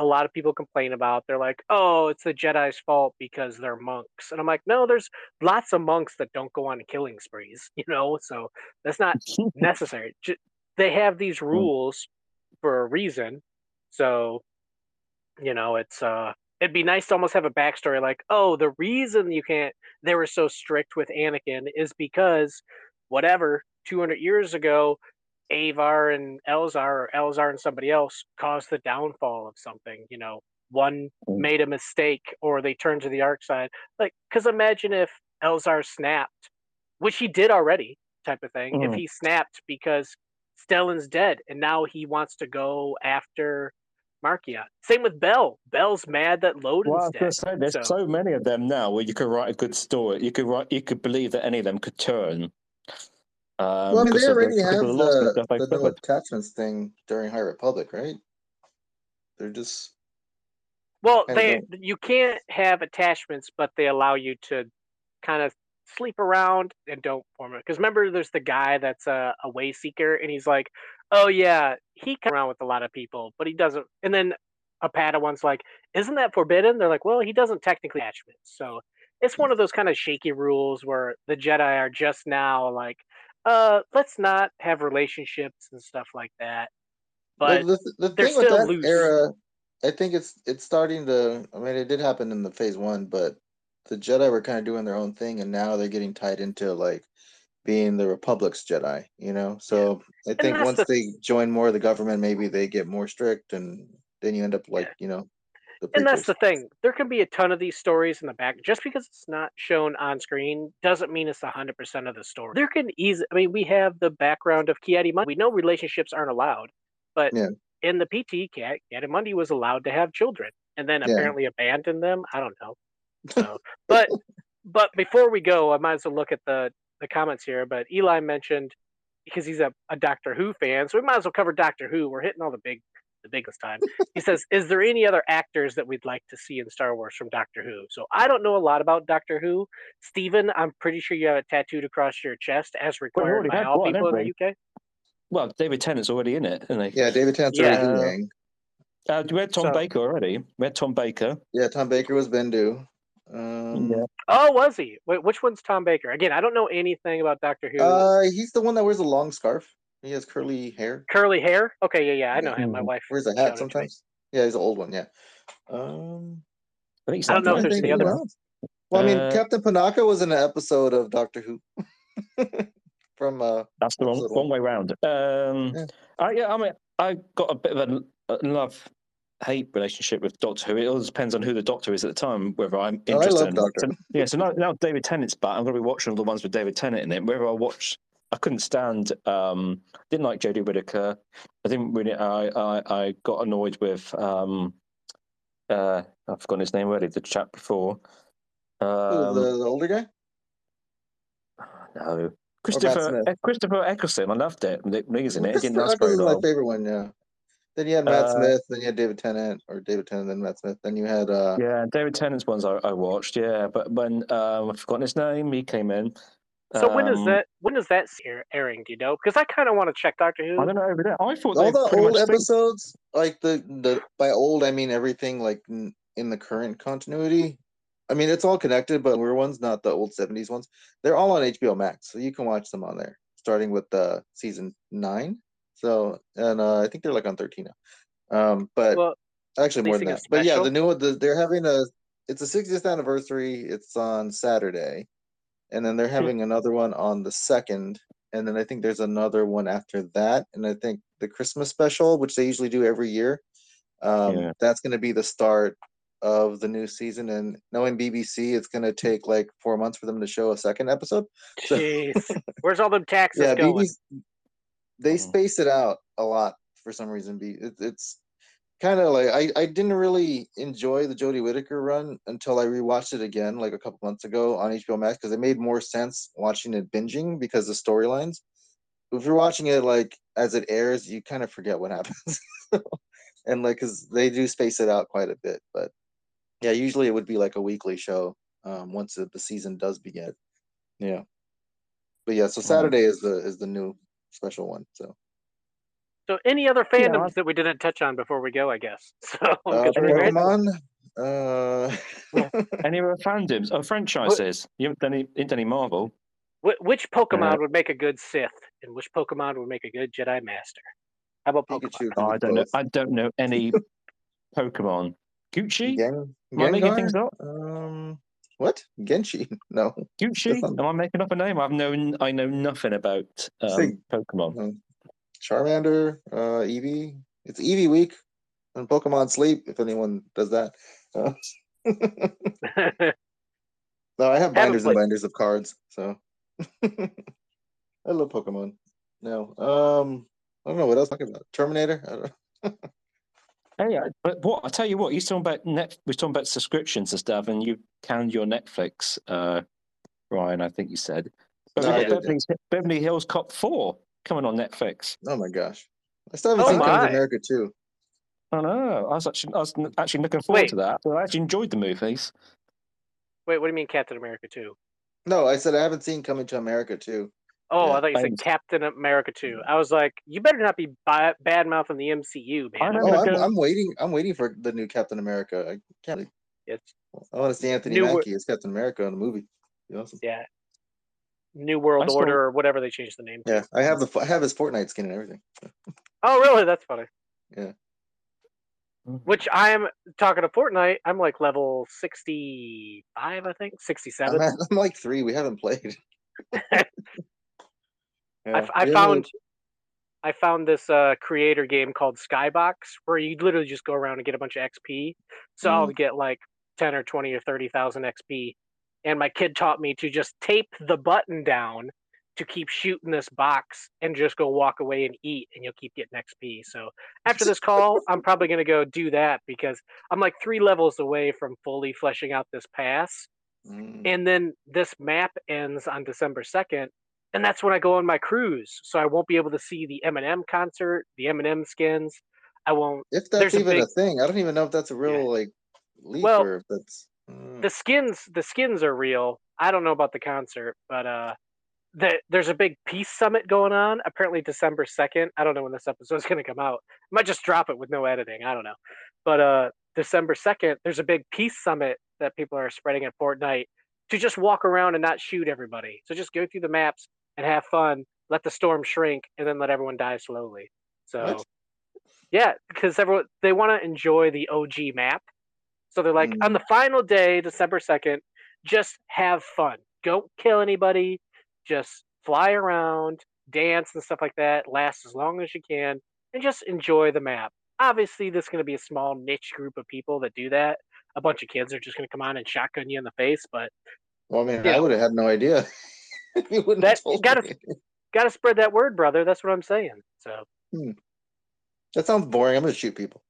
a lot of people complain about. They're like, oh, it's the Jedi's fault because they're monks. And I'm like, no, there's lots of monks that don't go on killing sprees, you know, so that's not necessary. They have these rules for a reason. So, you know, it's, uh, it'd be nice to almost have a backstory like, oh, the reason you can't, they were so strict with Anakin is because whatever, 200 years ago, Avar and Elzar or Elzar and somebody else caused the downfall of something. You know, one Mm. made a mistake or they turned to the arc side. Like, because imagine if Elzar snapped, which he did already, type of thing. If Mhm. he snapped because Stellan's dead and now he wants to go after Marchion. Same with Bell. Bell's mad that Loden's Well, dead. say, there's so- so many of them now where you could write a good story. You could write, you could believe that any of them could turn. Um, well, I mean, because they of the- already because have of the loss and the, stuff they the no suffered. attachments thing during High Republic, right? They're just Well, kinda they you can't have attachments, but they allow you to kind of sleep around and don't form it. Because remember, there's the guy that's a, a way seeker, and he's like, "Oh yeah, he comes around with a lot of people, but he doesn't." And then a Padawan's like, isn't that forbidden? They're like, well, he doesn't technically attachments. So it's one of those kind of shaky rules where the Jedi are just now like, uh, let's not have relationships and stuff like that. But the, the, thing with that loose. era, I think it's it's starting to. I mean, it did happen in the Phase One, but the Jedi were kind of doing their own thing, and now they're getting tied into like being the Republic's Jedi. You know, so I think once the- they join more of the government, maybe they get more strict, and then you end up like you know. The and that's the thing. There can be a ton of these stories in the back. Just because it's not shown on screen doesn't mean it's hundred percent of the story. There can easily. I mean, we have the background of Ki-Adi We know relationships aren't allowed, but Yeah. in the PT, Cat Ki-Adi was allowed to have children, and then Yeah. apparently abandoned them. I don't know. So, but but before we go, I might as well look at the the comments here. But Eli mentioned because he's a, a Doctor Who fan, so we might as well cover Doctor Who. We're hitting all the big the biggest time. He says, "Is there any other actors that we'd like to see in Star Wars from Doctor Who?" So I don't know a lot about Doctor Who. Stephen, I'm pretty sure you have it tattooed across your chest as required by all one, people in the UK. Well, David Tennant's already in it, isn't he? Yeah, David Tennant's Yeah. already Yang. Uh, we had Tom So- Baker already. We had Tom Baker. Yeah, Tom Baker was Bendu. Um, Yeah. Oh, was he? Wait, which one's Tom Baker? Again, I don't know anything about Doctor Who. Uh, he's the one that wears a long scarf. He has curly hair. Curly hair? Okay, yeah, yeah, I know him. My Mhm. wife Wears a hat sometimes. Yeah, he's an old one. Yeah. Um, I think he's I don't know if there's think any who other- else. Well, I mean, Uh, Captain Panaka was in an episode of Doctor Who. From uh, That's the wrong, wrong way round. Um, Yeah. I, yeah, I mean, I got a bit of a, a love hate relationship with Doctor Who. It all depends on who the Doctor is at the time, whether I'm Oh, I interested. love in. Doctor. So- yeah, so now, now David Tennant's back. I'm going to be watching all the ones with David Tennant in it. Whether I watch, I couldn't stand. Um, didn't like Jodie Whittaker. I didn't really. I I, I got annoyed with. Um, uh, I've forgotten his name already. The chap before. Um, the, the older guy. no. Christopher Christopher Eccleston, I loved it. He's in it. Didn't last very Eccleston's my favorite one. Yeah. Then you had Matt Uh, Smith. Then you had David Tennant, or David Tennant, then Matt Smith. Then you had uh, Yeah, David Tennant's ones I, I watched. Yeah, but when um, I've forgotten his name, he came in. So when is Um, that? When is that air- airing? Do you know? Because I kind of want to check Doctor Who. I don't know over there. I thought all the old much think- episodes, like the the by old I mean everything like n- in the current continuity. I mean it's all connected, but we're ones, not the old seventies ones. They're all on HBO Max, so you can watch them on there, starting with uh, season nine. So and uh, I think they're like on thirteen now. Um, but Well, actually more than that. But yeah, the new one, the, they're having a. It's a 60th anniversary. It's on Saturday, and then they're having another one on the second, and then I think there's another one after that, and I think the Christmas special, which they usually do every year, um, Yeah. that's going to be the start of the new season. And knowing BBC, it's going to take like four months for them to show a second episode. So- jeez, where's all them taxes yeah, going? BBC, they Mhm. space it out a lot for some reason. It's kind of like I, I didn't really enjoy the Jodie Whittaker run until I rewatched it again like a couple months ago on HBO Max because it made more sense watching it binging because the storylines. If you're watching it like as it airs, you kind of forget what happens, and like because they do space it out quite a bit. But yeah, usually it would be like a weekly show um, once the, the season does begin. Yeah, but yeah, so Saturday is the is the new special one. So So any other fandoms I- that we didn't touch on before we go? I guess. So uh, 'cause we're ready. Pokemon. Uh, Any other fandoms? Oh, franchises. You haven't done any, ain't done any Marvel. Which Pokemon Uh, would make a good Sith, and which Pokemon would make a good Jedi Master? How about Pokemon? Pikachu. Oh, I don't know. I don't know any Pokemon. Gucci? Gen- Am I making things up? Um, what? Genshi? No. Gucci? Am I making up a name? I've known. I know nothing about um, Say- Pokemon. No. Charmander. Uh, Eevee. It's Eevee week and Pokemon Sleep. If anyone does that. Uh, no, I have binders and binders of cards. So I love Pokemon. No. Um, I don't know what else to talk about. Terminator. I don't Hey, I- but what I tell you what, you talking about net? We're talking about subscriptions and stuff, and you canned your Netflix, uh, Ryan. I think you said. But No, we've I got didn't. Beverly, Beverly Hills Cop Four coming on Netflix. Oh my gosh. I still haven't Oh seen Coming my. to America too. I know. I was actually, I was actually looking forward Wait. to that. I actually enjoyed the movies. Wait, what do you mean Captain America 2? No, I said I haven't seen Coming to America too. Oh, Yeah, I thought you said I'm- Captain America 2. I was like, you better not be bad mouthing the MCU, man. I'm Oh, I'm, I'm waiting. I'm waiting for the new Captain America. I can't. It's I want to see Anthony New- Mackie as Captain America in the movie. Be awesome. yeah, New World I saw- Order or whatever they changed the name. Yeah, I have the I have his Fortnite skin and everything. Oh, really? That's funny. Yeah. Which I'm talking to Fortnite. I'm like level 65, I think, I'm, 67. at, I'm like three. We haven't played. I, Yeah, f- I we haven't found I found this uh, creator game called Skybox where you literally just go around and get a bunch of XP. So I'll Mm. get like ten or twenty or thirty thousand XP. And my kid taught me to just tape the button down to keep shooting this box and just go walk away and eat and you'll keep getting XP. So after this call, I'm probably gonna go do that because I'm like three levels away from fully fleshing out this pass. Mm. And then this map ends on December 2nd, and that's when I go on my cruise. So I won't be able to see the Eminem concert, the Eminem skins. I won't. If that's even a big- thing, I don't even know if that's a real like leak Well, or if that's. Mm. The skins, the skins are real. I don't know about the concert, but uh, the, there's a big peace summit going on. Apparently December 2nd. I don't know when this episode is going to come out. I might just drop it with no editing. I don't know. But uh, December 2nd, there's a big peace summit that people are spreading at Fortnite to just walk around and not shoot everybody. So just go through the maps and have fun, let the storm shrink, and then let everyone die slowly. So, What? yeah, because everyone they want to enjoy the OG map. So they're like, Mm. on the final day, December 2nd, just have fun. Don't kill anybody. Just fly around, dance and stuff like that. Last as long as you can, and just enjoy the map. Obviously, there's going to be a small niche group of people that do that. A bunch of kids are just going to come on and shotgun you in the face, but Well, I mean. I would have had no idea. you wouldn't That- have gotta- me. got to spread that word, brother. That's what I'm saying. So, That sounds boring. I'm gonna shoot people.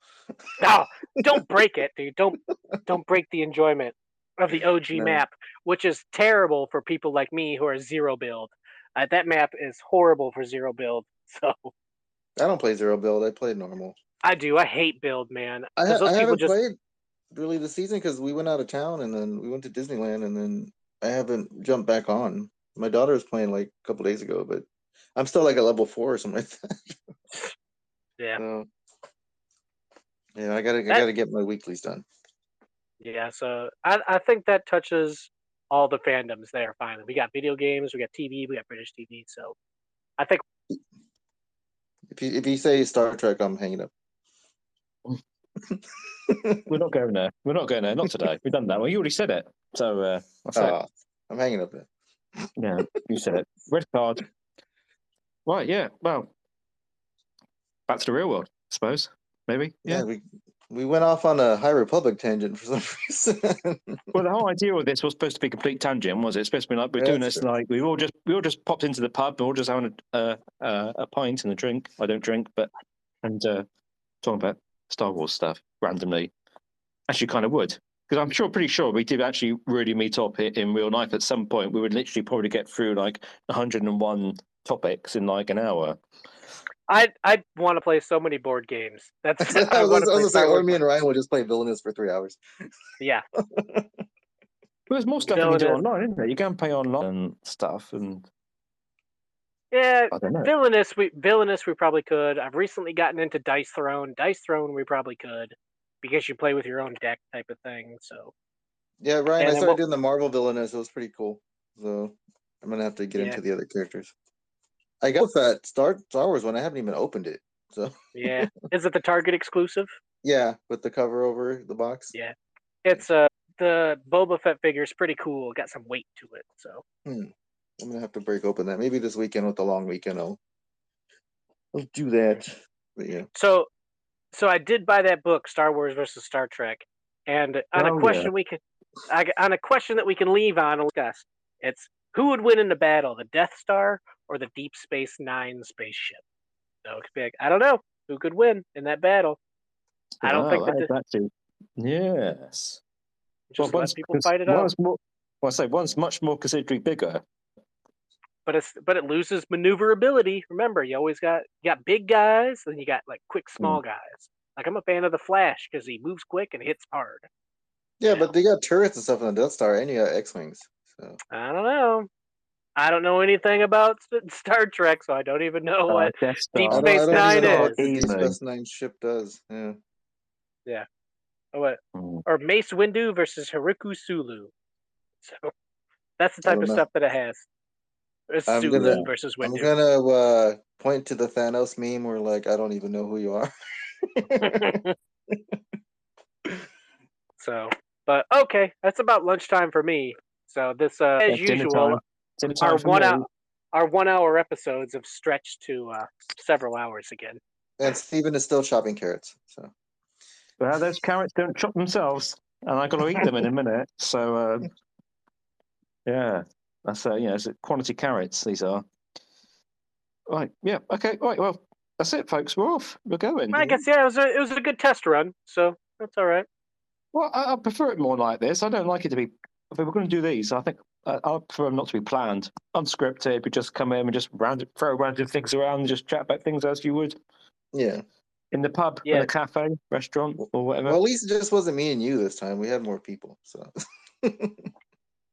No, don't break it, dude. Don't don't break the enjoyment of the OG No. map, which is terrible for people like me who are zero build. Uh, that map is horrible for zero build. So I don't play zero build. I play normal. I do. I hate build, man. I, ha- I haven't just played really this season because we went out of town and then we went to Disneyland and then I haven't jumped back on. My daughter was playing like a couple days ago, but I'm still like a level four or something like that. yeah, So, yeah, I gotta I That- gotta get my weeklies done. yeah. So I I think that touches all the fandoms there. Finally, we got video games, we got TV, we got British TV. So I think If you if you say Star Trek, I'm hanging up. We're not going there. We're not going there. Not today. We've done that. Well, you already said it. So uh, that's it. Ah, I'm hanging up there. Yeah, you said it. Red card. Right, yeah. Well, back to the real world, I suppose. Maybe. Yeah, Yeah. we we went off on a High Republic tangent for some reason. Well, the whole idea of this was supposed to be a complete tangent, was it? It's supposed to be like we're Yeah, doing this true. like we all just we all just popped into the pub, and we're all just having a uh, uh, a pint and a drink. I don't drink, but and uh, talking about Star Wars stuff randomly. Actually, kind of would because I'm sure, pretty sure we did actually really meet up in real life at some point. We would literally probably get through like 101 topics in like an hour. I I want to play so many board games. That's I I was, want to I play was gonna say, or me and Ryan would just play Villainous for three hours. Yeah, But there's more stuff you can do online, isn't there? You can play online and stuff, and yeah. I don't know. Villainous, we villainous, we probably could. I've recently gotten into Dice Throne. Dice Throne, we probably could, because you play with your own deck type of thing. So Yeah, Ryan, And I then started what- doing the Marvel Villainous. It was pretty cool. So I'm gonna have to get Yeah. into the other characters. I got that Star Star Wars one. I haven't even opened it. So yeah, is it the Target exclusive? yeah, with the cover over the box. Yeah. It's uh the Boba Fett figure is pretty cool. Got some weight to it. So I'm gonna have to break open that. Maybe this weekend with the long weekend, I'll, I'll do that. But yeah, so so I did buy that book, Star Wars versus Star Trek, and on Oh, a question we can I, on a question that we can leave on discuss, it's who would win in the battle, the Death Star or the Deep Space Nine spaceship? So it could be like, I don't know who could win in that battle. I don't think Wow, that that's actually yes. just one's let people fight it out. More, well, I say one's much more considerably bigger. But it's but it loses maneuverability. Remember, you always got you got big guys, then you got like quick small hmm. guys. Like I'm a fan of the Flash because he moves quick and hits hard. yeah, but they got turrets and stuff on the Death Star, and you got X wings. So I don't know. I don't know anything about Star Trek, so I don't even know Uh, what. Death Deep I don't, I Space don't Nine even know is. what Deep Space Nine ship does. Yeah. Yeah. what Mm. or Mace Windu versus Hikaru Sulu. So that's the type of know. stuff that it has. It's I'm Sulu gonna- versus I'm gonna uh, point to the Thanos meme where like I don't even know who you are. so, but okay, that's about lunchtime for me. So this, uh, as Yeah, usual, time. Dinner time our one hour, our one hour episodes have stretched to uh, several hours again. and Stephen is still chopping carrots. So Well, those carrots don't chop themselves, and I've got to eat them in a minute. So, um, yeah, that's uh, you know, it's quality carrots. These are. Right. Yeah. Okay. Right. Well, that's it, folks. We're off. We're going. I guess yeah, it was a it was a good test run, so that's all right. Well, I, I prefer it more like this. I don't like it to be. If we're going to do these, I think uh, I prefer them not to be planned, unscripted. We just come in and just random, throw random things around, and just chat about things as you would yeah. in the pub, in Yeah. a cafe, restaurant, or whatever. Well, at least it just wasn't me and you this time. We had more people. So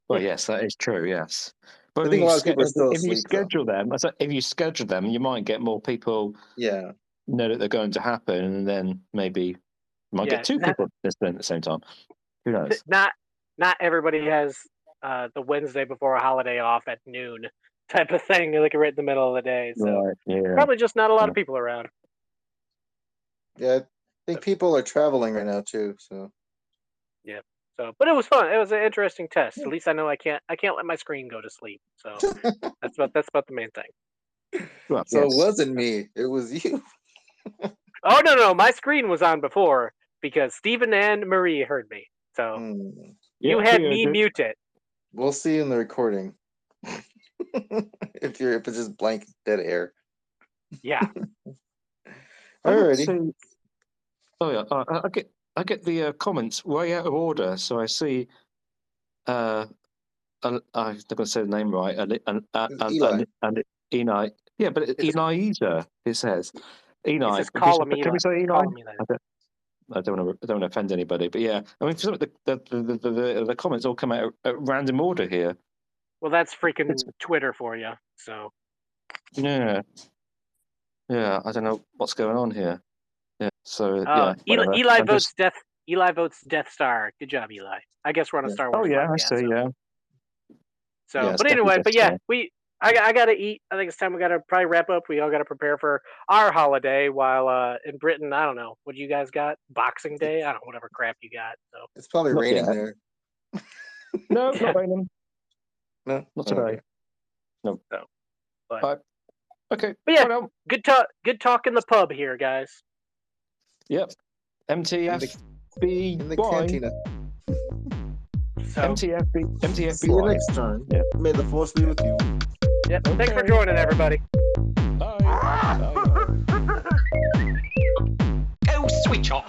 Well, yes, that is true. Yes, but I if think a you lot of people are if- still if you asleep, though. schedule them, if you schedule them, you might get more people yeah. know that they're going to happen, and then maybe you might Yeah, get two that- people listening at the same time. Who knows? Not not everybody has uh, the Wednesday before a holiday off at noon type of thing, like right in the middle of the day. So Right? Yeah. probably just not a lot of people around. Yeah. I think people are traveling right now too. So yeah. So, but it was fun. It was an interesting test. At least I know I can't I can't let my screen go to sleep. So that's about that's about the main thing. Well, so yes. it wasn't me. It was you. Oh no no, my screen was on before because Stephen and Marie heard me. So Hmm. You Yeah, had yeah, me mute it. We'll see in the recording. if you're if it's just blank dead air. Yeah. I don't Alrighty. see- Oh yeah, uh, I I get I get the uh, comments way out of order. So I see. Uh, uh, I'm not going to say the name right. And and and and Eni. Yeah, but It's- Eniza. It says Eni. says Can call him Can we say Eni? Call me I don't, want to. I don't want to offend anybody, but yeah, I mean, for some of the the, the, the, the, the comments all come out at random order here. Well, that's freaking It's- Twitter for you. So Yeah, yeah. I don't know what's going on here. Yeah. So uh, yeah. Eli, whatever. Eli I'm votes just- Death. Eli votes Death Star. Good job, Eli. I guess we're on a Yeah. Star Oh Wars. yeah, I podcast, see. so- Yeah. So, Yeah, but anyway, but yeah, Star. we I, got- I gotta eat. I think it's time we gotta probably wrap up. We all gotta prepare for our holiday. While uh, in Britain, I don't know what you guys got. Boxing Day. I don't know whatever crap you got. So It's probably Not raining yet. there. No, not raining. No, Not today. okay. No. But- But, okay. But yeah. well, good talk. Good talk in the pub here, guys. yep. MTFB. In the cantina. So MTFB. See you next time. Yeah. May the force be with you. Yeah, thanks for joining, everybody. Bye. Bye. Go switch off.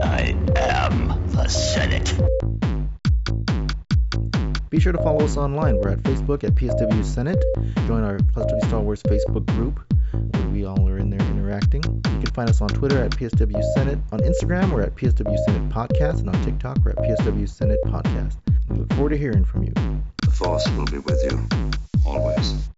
I am the Senate. Be sure to follow us online. We're at Facebook at PSW Senate. Join our PSW Star Wars Facebook group where we all are in there interacting. Find us on Twitter at PSW Senate. On Instagram, we're at PSW Senate Podcast. And on TikTok, we're at PSW Senate Podcast. We look forward to hearing from you. The Force will be with you, always.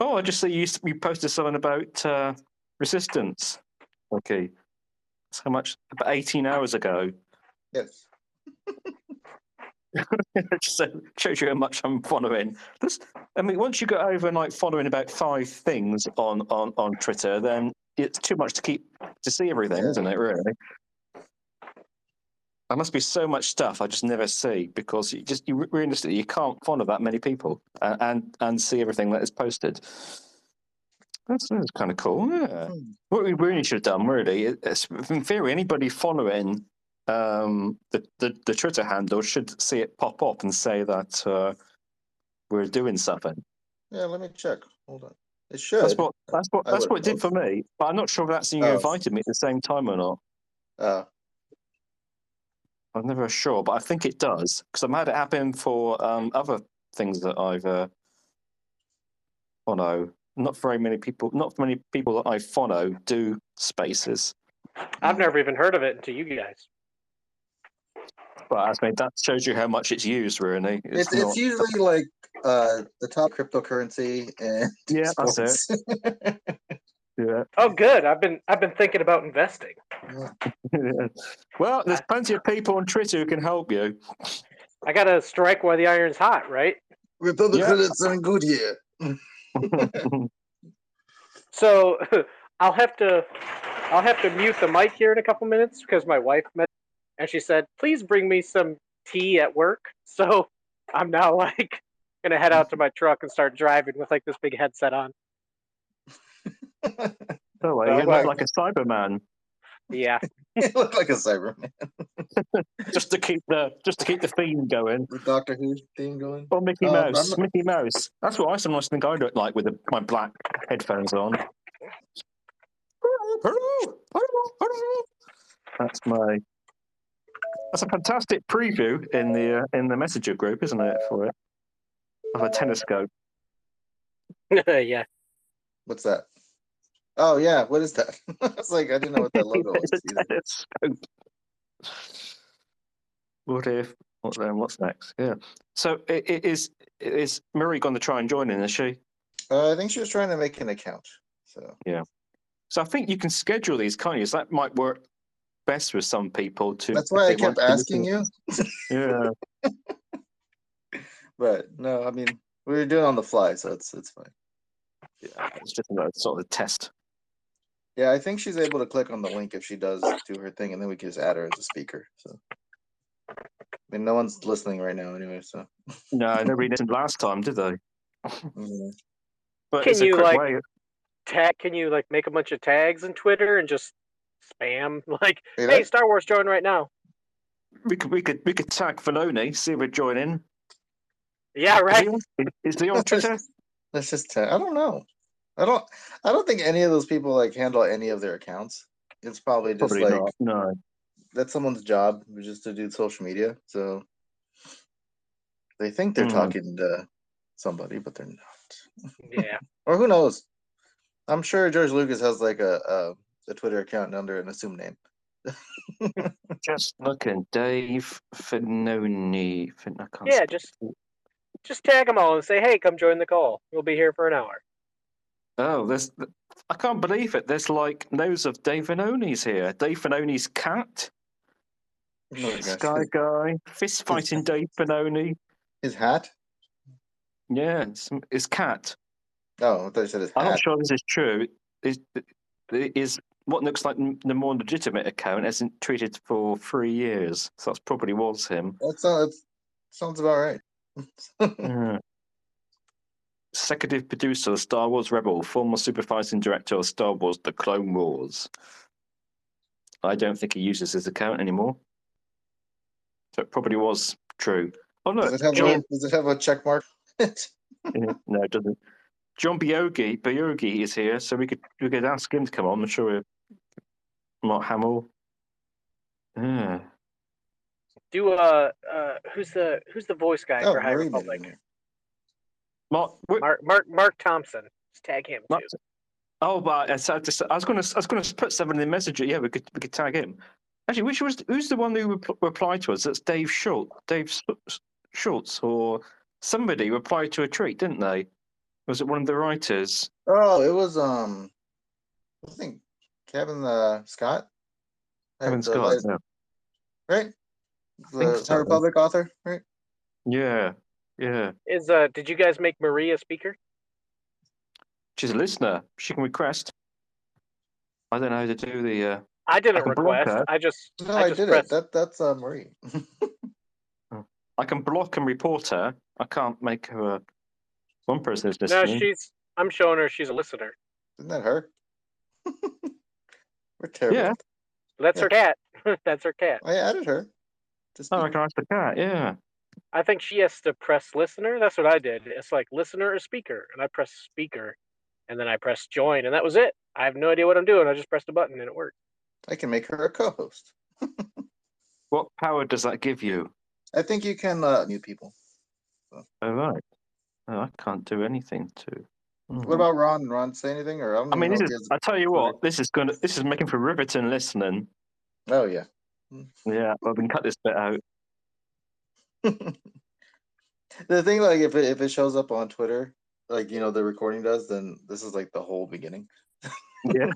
Oh, I just see you you posted something about uh, resistance. Okay, that's how much? About eighteen hours ago. Yes. just so- shows you how much I'm following. This, I mean, once you get over like following about five things on on on Twitter, then it's too much to keep to see everything, Yeah. isn't it? Really. There must be so much stuff I just never see because you just you realistically you can't follow that many people and and, and see everything that is posted. That's, that's kind of cool. Yeah. Hmm. What we really should have done, really, is in theory, anybody following um, the, the the Twitter handle should see it pop up and say that uh, we're doing something. Yeah, let me check. Hold on. It should. That's what that's what I that's what it did for me. But I'm not sure if that's you Oh. invited me at the same time or not. Uh, I'm never sure, but I think it does because I've had it happen for um, other things that I've uh, follow. Not very many people, not many people that I follow do spaces. I've never even heard of it until you guys. Well, I mean, that shows you how much it's used, really. it's, not- it's usually like uh the top cryptocurrency and Yeah, that's it. sports. yeah. Oh, good. I've been I've been thinking about investing. well, there's uh, plenty of people on Twitter who can help you. I gotta strike while the iron's hot, right? Republicans are good here. So I'll have to I'll have to mute the mic here in a couple minutes because my wife met and she said, "Please bring me some tea at work." So I'm now like gonna head out to my truck and start driving with like this big headset on. Oh, well, Oh, you look like a Cyberman, Yeah. you look like a Cyberman. just to keep the just to keep the theme going. The Doctor Who theme going. Or Mickey Uh, Mouse, not- Mickey Mouse. That's what I sometimes think I look like with the, my black headphones on. That's my. That's a fantastic preview in the uh, in the messenger group, isn't it? For it of a telescope. yeah. What's that? Oh yeah, what is that? I was like, I didn't know what that logo was. It's a either. telescope. What if? What then? What's next? Yeah. So is. Is Marie going to try and join in? Is she? Uh, I think she was trying to make an account. So Yeah. So I think you can schedule these, can't you? So that might work best with some people too. that's why I kept asking you. Yeah. But no, I mean we were doing it on the fly, so it's it's fine. yeah. It's just a sort of a test. Yeah, I think she's able to click on the link if she does do her thing, and then we can just add her as a speaker. So, I mean, no one's listening right now anyway. So, No, nobody listened last time, did they? But Can you, like- way. Tag can you like make a bunch of tags in Twitter and just spam like Hey, hey Star Wars join right now. We could we could we could tag Filoni, see if we're joining. Yeah, Is right. he on, is he on Twitter? let's just. Tell, I don't know. I don't. I don't think any of those people like handle any of their accounts. It's probably just Probably like not. No. that's someone's job, just to do social media. So they think they're Hmm. talking to somebody, but they're not. Yeah. Or who knows? I'm sure George Lucas has like a a, a Twitter account under an assumed name. Just looking, Dave Filoni. Fin- Yeah, just just tag them all and say, "Hey, come join the call. We'll be here for an hour." Oh, there's. I can't believe it. There's like nose of Dave Filoni's here. Dave Filoni's cat, Oh. Sky Guy, fist fighting Dave Filoni. His hat? Yeah, it's, it's cat. Oh, I thought you said his I'm not sure this is true. Is is what looks like the more legitimate account hasn't tweeted for three years, so that's probably was him. That sounds, sounds about right. Yeah. Executive producer of Star Wars Rebel, former supervising director of Star Wars The Clone Wars. I don't think he uses his account anymore. So it probably was true. Oh no, Does it have, John, a, does it have a check mark? no, it doesn't. John Biogi, Biogi is here, so we could we could ask him to come on. I'm sure we're Mark Hamill. Yeah. Do uh uh who's the who's the voice guy oh, for High Marie Republic? In here. Marc, Marc Marc Marc Thompson. Just tag him Marc- too. Oh, but I, said- I was going to I was going to put something in the message. Yeah, we could we could tag him. Actually, which was who's the one who rep- replied to us? That's Dave Schultz, Dave Schultz, or somebody replied to a tweet, didn't they? Was it one of the writers? Oh, it was um, I think Cavan uh, Scott. Cavan Scott. the- Yeah. right? think The so. High Republic author, right? yeah, yeah. Is uh, did you guys make Marie a speaker? She's a listener. She can request. I don't know how to do the. Uh... I didn't can block request. her. I just No, I I, just did pressed. it. That that's uh, Marie. I can block and report her. I can't make her. A... One person is No, listening. she's. I'm showing her she's a listener. Isn't that her? We're terrible. Yeah. That's Yeah. her cat. That's her cat. I added her. To Oh, I speak. can ask the cat. Yeah. I think she has to press listener. That's what I did. It's like listener or speaker, and I pressed speaker, and then I pressed join, and that was it. I have no idea what I'm doing. I just pressed a button and it worked. I can make her a co-host. What power does that give you? I think you can uh, mute people. Oh, right. Oh, I can't do anything to. What Hmm. about Ron? Ron, say anything? Or I, don't I mean, even this is. he I tell you what, this is going to. This is making for riveting listening. Oh yeah. Yeah, well, we can cut this bit out. The thing, like, if it if it shows up on Twitter, like you know the recording does, then this is like the whole beginning. Yeah.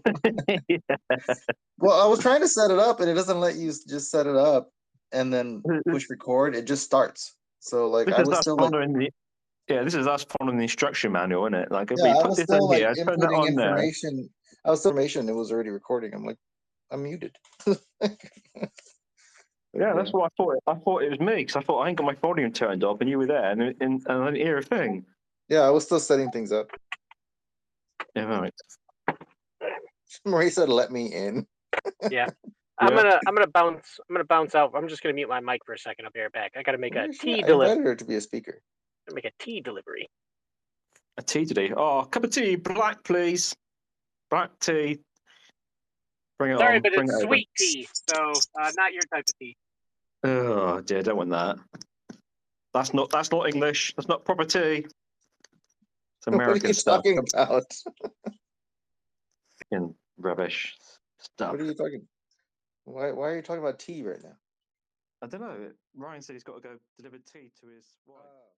yeah. Well, I was trying to set it up, and it doesn't let you just set it up and then push record. It just starts. So like This I was still like, the. Yeah, this is us following the instruction manual, isn't it? Like, if yeah, we I put was this still in like here, turn that on there. information. I was still information. It was already recording. I'm like, I'm muted. Yeah, that's what I thought. I thought it was me because I thought I ain't got my volume turned up, and you were there, and and, and I didn't hear a thing. Yeah, I was still setting things up. Yeah, right. Marie said, "Let me in." Yeah. I'm Yeah. gonna I'm gonna bounce I'm gonna bounce out. I'm just gonna mute my mic for a second. I'll be right back. I gotta make a Where is she tea at? I delivery. invited her to be a speaker. Make a tea delivery. A tea today. Oh, cup of tea, black, please. Black tea. Bring it Sorry, on. but bring it's it over. sweet tea, so uh, not your type of tea. Oh dear, don't want that. That's not. That's not English. That's not proper tea. It's American What are American you stuff. talking about? Fucking rubbish stuff. What are you talking? Why? Why are you talking about tea right now? I don't know. Ryan said he's got to go deliver tea to his wife. Oh.